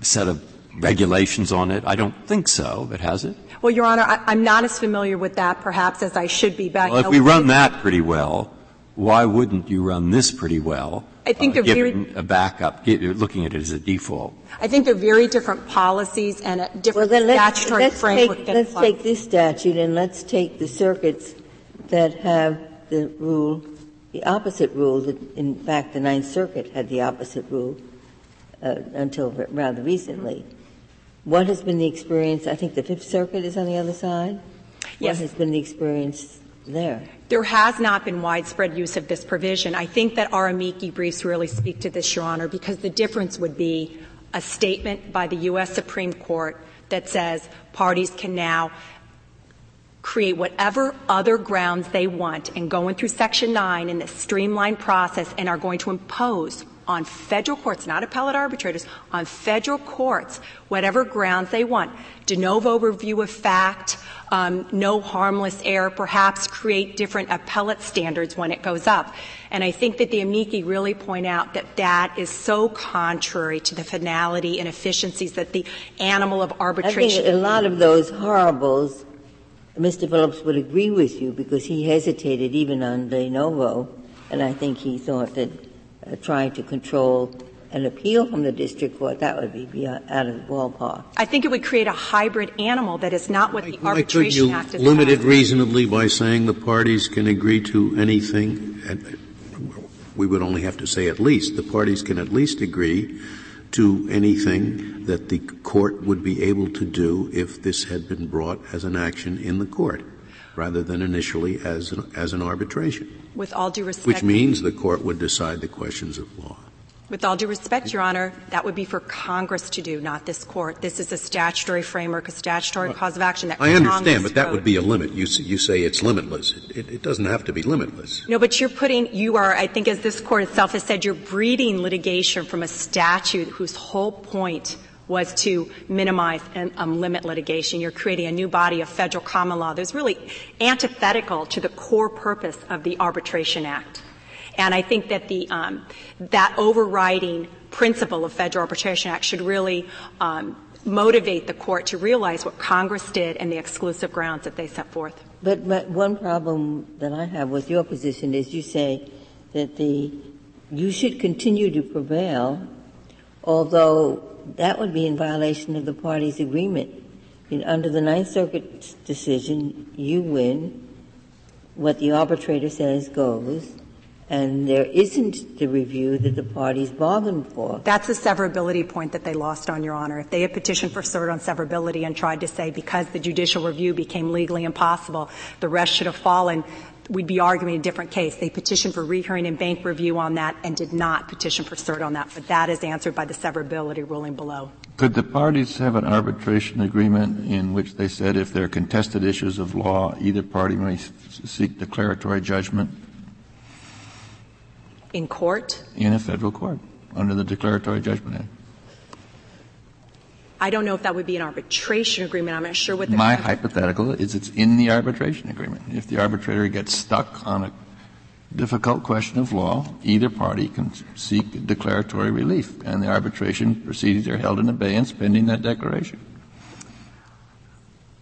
set of regulations on it? I don't think so, but has it? well, Your Honor, I, I'm not as familiar with that perhaps as I should be. But I Well, if we run that pretty well, why wouldn't you run this pretty well? I think uh, they're very- a backup, gi- looking at it as a default. I think they're very different policies and a different then let's, statutory let's framework take, that let's apply. take this statute and let's take the circuits that have the rule, the opposite rule. that In fact, the Ninth Circuit had the opposite rule uh, until rather recently. What has been the experience? I think the Fifth Circuit is on the other side. Yes. What has been the experience there? There has not been widespread use of this provision. I think that our amici briefs really speak to this, Your Honor, because the difference would be a statement by the U.S. Supreme Court that says parties can now create whatever other grounds they want and going through Section 9 in this streamlined process and are going to impose on federal courts, not appellate arbitrators, on federal courts, whatever grounds they want. De novo review of fact, um, no harmless error, perhaps create different appellate standards when it goes up. And I think that the amici really point out that that is so contrary to the finality and efficiencies that the animal of arbitration. I think a lot of those horribles, Mr. Phillips would agree with you because he hesitated even on de novo, and I think he thought that uh, trying to control an appeal from the district court, that would be beyond, out of the ballpark. I think it would create a hybrid animal that is not what the Why couldn't Arbitration you Act is limit it about. reasonably by saying the parties can agree to anything? And We would only have to say at least. The parties can at least agree to anything that the court would be able to do if this had been brought as an action in the court, rather than initially as an, as an arbitration, With all due respect, which means the court would decide the questions of law. with all due respect, Your Honor, that would be for Congress to do, not this court. This is a statutory framework, a statutory cause of action that I understand, Congress but that wrote. would be a limit. You, you say it's limitless. It, it doesn't have to be limitless. No, but you're putting, you are, I think as this court itself has said, you're breeding litigation from a statute whose whole point was to minimize and um, limit litigation. You're creating a new body of federal common law that's really antithetical to the core purpose of the Arbitration Act. And I think that the um, that overriding principle of Federal Arbitration Act should really um, motivate the court to realize what Congress did and the exclusive grounds that they set forth. But, one problem that I have with your position is you say that the you should continue to prevail, although that would be in violation of the parties' agreement. Under the Ninth Circuit's decision, you win. What the arbitrator says goes and there isn't the review that the parties bargained for. That's a severability point that they lost on, Your Honor. If they had petitioned for cert on severability and tried to say because the judicial review became legally impossible, the rest should have fallen, we'd be arguing a different case. They petitioned for rehearing en banc review on that and did not petition for cert on that, but that is answered by the severability ruling below. Could the parties have an arbitration agreement in which they said if there are contested issues of law, either party may seek declaratory judgment? In court? In a federal court, under the Declaratory Judgment Act. I don't know if that would be an arbitration agreement. I'm not sure what the My hypothetical is it's in the arbitration agreement. If the arbitrator gets stuck on a difficult question of law, either party can seek declaratory relief, and the arbitration proceedings are held in abeyance pending that declaration.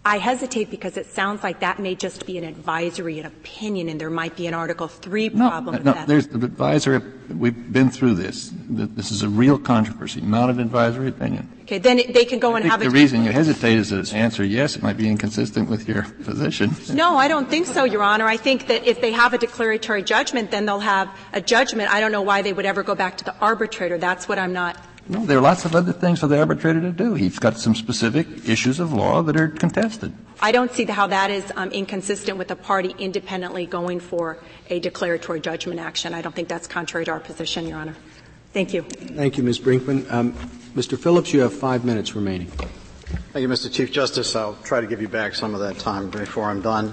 I hesitate because it sounds like that may just be an advisory, an opinion, and there might be an Article Three problem. No, no, there's the advisory. We've been through this. This is a real controversy, not an advisory opinion. Okay, then they can go I and have the reason you hesitate is to answer yes. It might be inconsistent with your position. No, I don't think so, Your Honor. I think that if they have a declaratory judgment, then they'll have a judgment. I don't know why they would ever go back to the arbitrator. That's what I'm not no, there are lots of other things for the arbitrator to do. He's got some specific issues of law that are contested. I don't see how that is um, inconsistent with a party independently going for a declaratory judgment action. I don't think that's contrary to our position, Your Honor. Thank you. Thank you, Ms. Brinkman. Um, Mr. Phillips, you have five minutes remaining. Thank you, Mr. Chief Justice. I'll try to give you back some of that time before I'm done.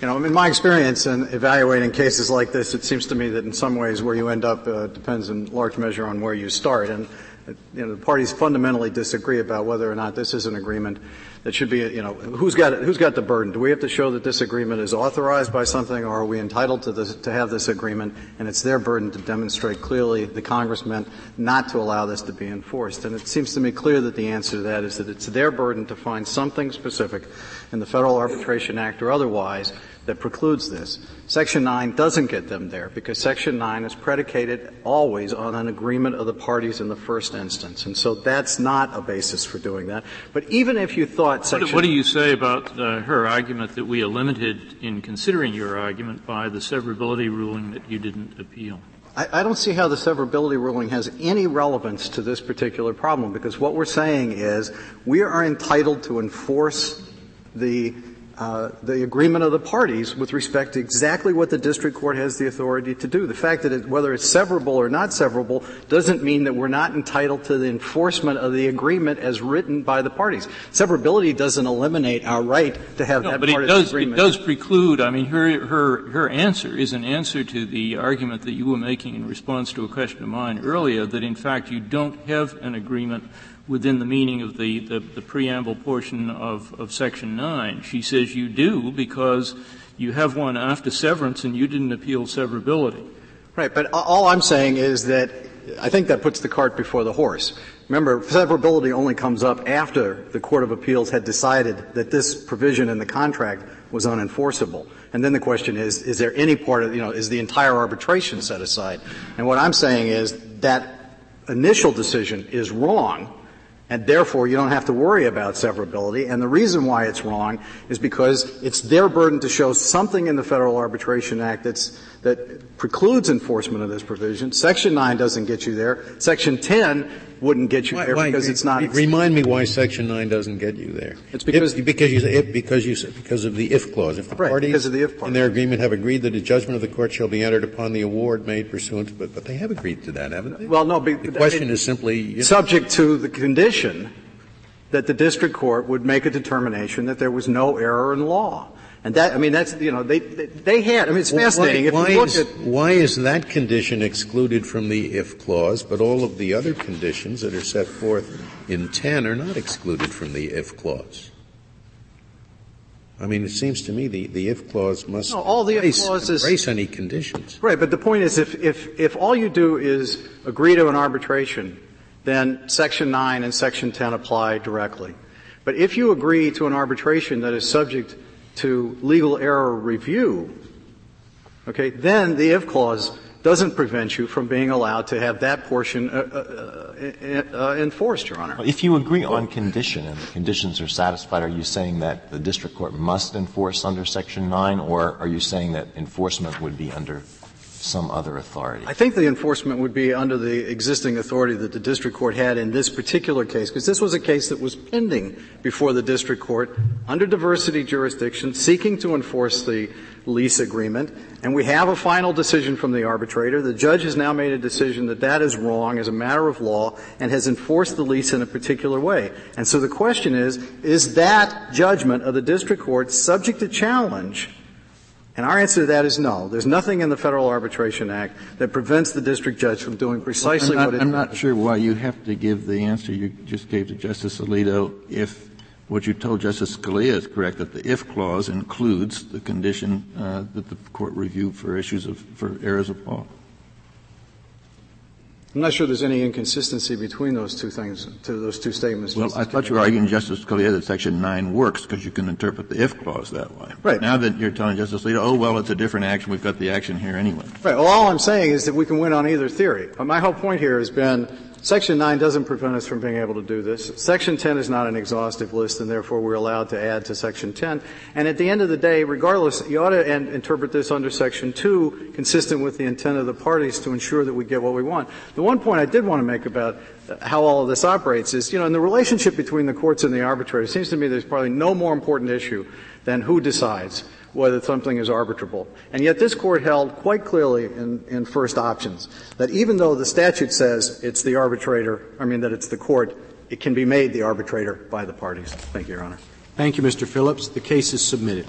You know, in my experience in evaluating cases like this, it seems to me that in some ways where you end up uh, depends in large measure on where you start. And you know, the parties fundamentally disagree about whether or not this is an agreement that should be, you know, who's got who's got the burden? Do we have to show that this agreement is authorized by something, or are we entitled to this, to have this agreement? And it's their burden to demonstrate clearly the Congress meant not to allow this to be enforced. And it seems to me clear that the answer to that is that it's their burden to find something specific in the Federal Arbitration Act or otherwise that precludes this. Section 9 doesn't get them there because Section 9 is predicated always on an agreement of the parties in the first instance. And so that's not a basis for doing that. But even if you thought Section What, what do you say about uh, her argument that we are limited in considering your argument by the severability ruling that you didn't appeal? I, I don't see how the severability ruling has any relevance to this particular problem because what we're saying is we are entitled to enforce the uh, the agreement of the parties with respect to exactly what the district court has the authority to do. The fact that it, whether it's severable or not severable doesn't mean that we're not entitled to the enforcement of the agreement as written by the parties. Severability doesn't eliminate our right to have no, that but part it does, of the agreement. It does preclude. I mean, her her her answer is an answer to the argument that you were making in response to a question of mine earlier that in fact you don't have an agreement within the meaning of the, the, the preamble portion of, of Section 9. She says you do because you have one after severance and you didn't appeal severability. Right, but all I'm saying is that I think that puts the cart before the horse. Remember, severability only comes up after the Court of Appeals had decided that this provision in the contract was unenforceable. And then the question is, is there any part of, you know, is the entire arbitration set aside? And what I'm saying is that initial decision is wrong and therefore you don't have to worry about severability. And the reason why it's wrong is because it's their burden to show something in the Federal Arbitration Act that's, that precludes enforcement of this provision. Section 9 doesn't get you there. Section 10 wouldn't get you why, there why, because it's not. Remind me why Section 9 doesn't get you there. It's because if, because you if, because you because of the if clause. If the right, parties the if in their agreement have agreed that a judgment of the court shall be entered upon the award made pursuant to, but, but they have agreed to that, haven't they? Well, no. But, the question it, is simply you know, subject to the condition that the district court would make a determination that there was no error in law. And that, I mean, that's, you know, they, they had, I mean, it's fascinating. Why, if you why look is, at, why is that condition excluded from the if clause, but all of the other conditions that are set forth in 10 are not excluded from the if clause? I mean, it seems to me the, the if clause must No, all the if embrace, clauses- embrace any conditions. right, but the point is if, if, if all you do is agree to an arbitration, then section 9 and section 10 apply directly. But if you agree to an arbitration that is subject to legal error review, okay, then the if clause doesn't prevent you from being allowed to have that portion uh, uh, uh, uh, enforced, Your Honor. If you agree on condition and the conditions are satisfied, are you saying that the district court must enforce under Section 9, or are you saying that enforcement would be under some other authority? I think the enforcement would be under the existing authority that the district court had in this particular case, because this was a case that was pending before the district court under diversity jurisdiction, seeking to enforce the lease agreement, and we have a final decision from the arbitrator. The judge has now made a decision that that is wrong as a matter of law and has enforced the lease in a particular way. And so the question is, is that judgment of the district court subject to challenge and our answer to that is no. There's nothing in the Federal Arbitration Act that prevents the district judge from doing precisely I'm not, what it I'm not sure why you have to give the answer you just gave to Justice Alito if what you told Justice Scalia is correct, that the if clause includes the condition uh, that the court review for issues of for errors of law. I'm not sure there's any inconsistency between those two things, to those two statements. Well, I thought you were arguing, Justice Scalia, that Section 9 works because you can interpret the if clause that way. Right. Now that you're telling Justice Alito, oh, well, it's a different action, we've got the action here anyway. Right. Well, all I'm saying is that we can win on either theory. But my whole point here has been Section 9 doesn't prevent us from being able to do this. Section 10 is not an exhaustive list, and therefore we're allowed to add to Section 10. And at the end of the day, regardless, you ought to en- interpret this under Section 2, consistent with the intent of the parties to ensure that we get what we want. The one point I did want to make about how all of this operates is, you know, in the relationship between the courts and the arbitrator, it seems to me there's probably no more important issue than who decides whether something is arbitrable. And yet this court held quite clearly in, in first options that even though the statute says it's the arbitrator, I mean that it's the court, it can be made the arbitrator by the parties. Thank you, Your Honor. Thank you, Mr. Phillips. The case is submitted.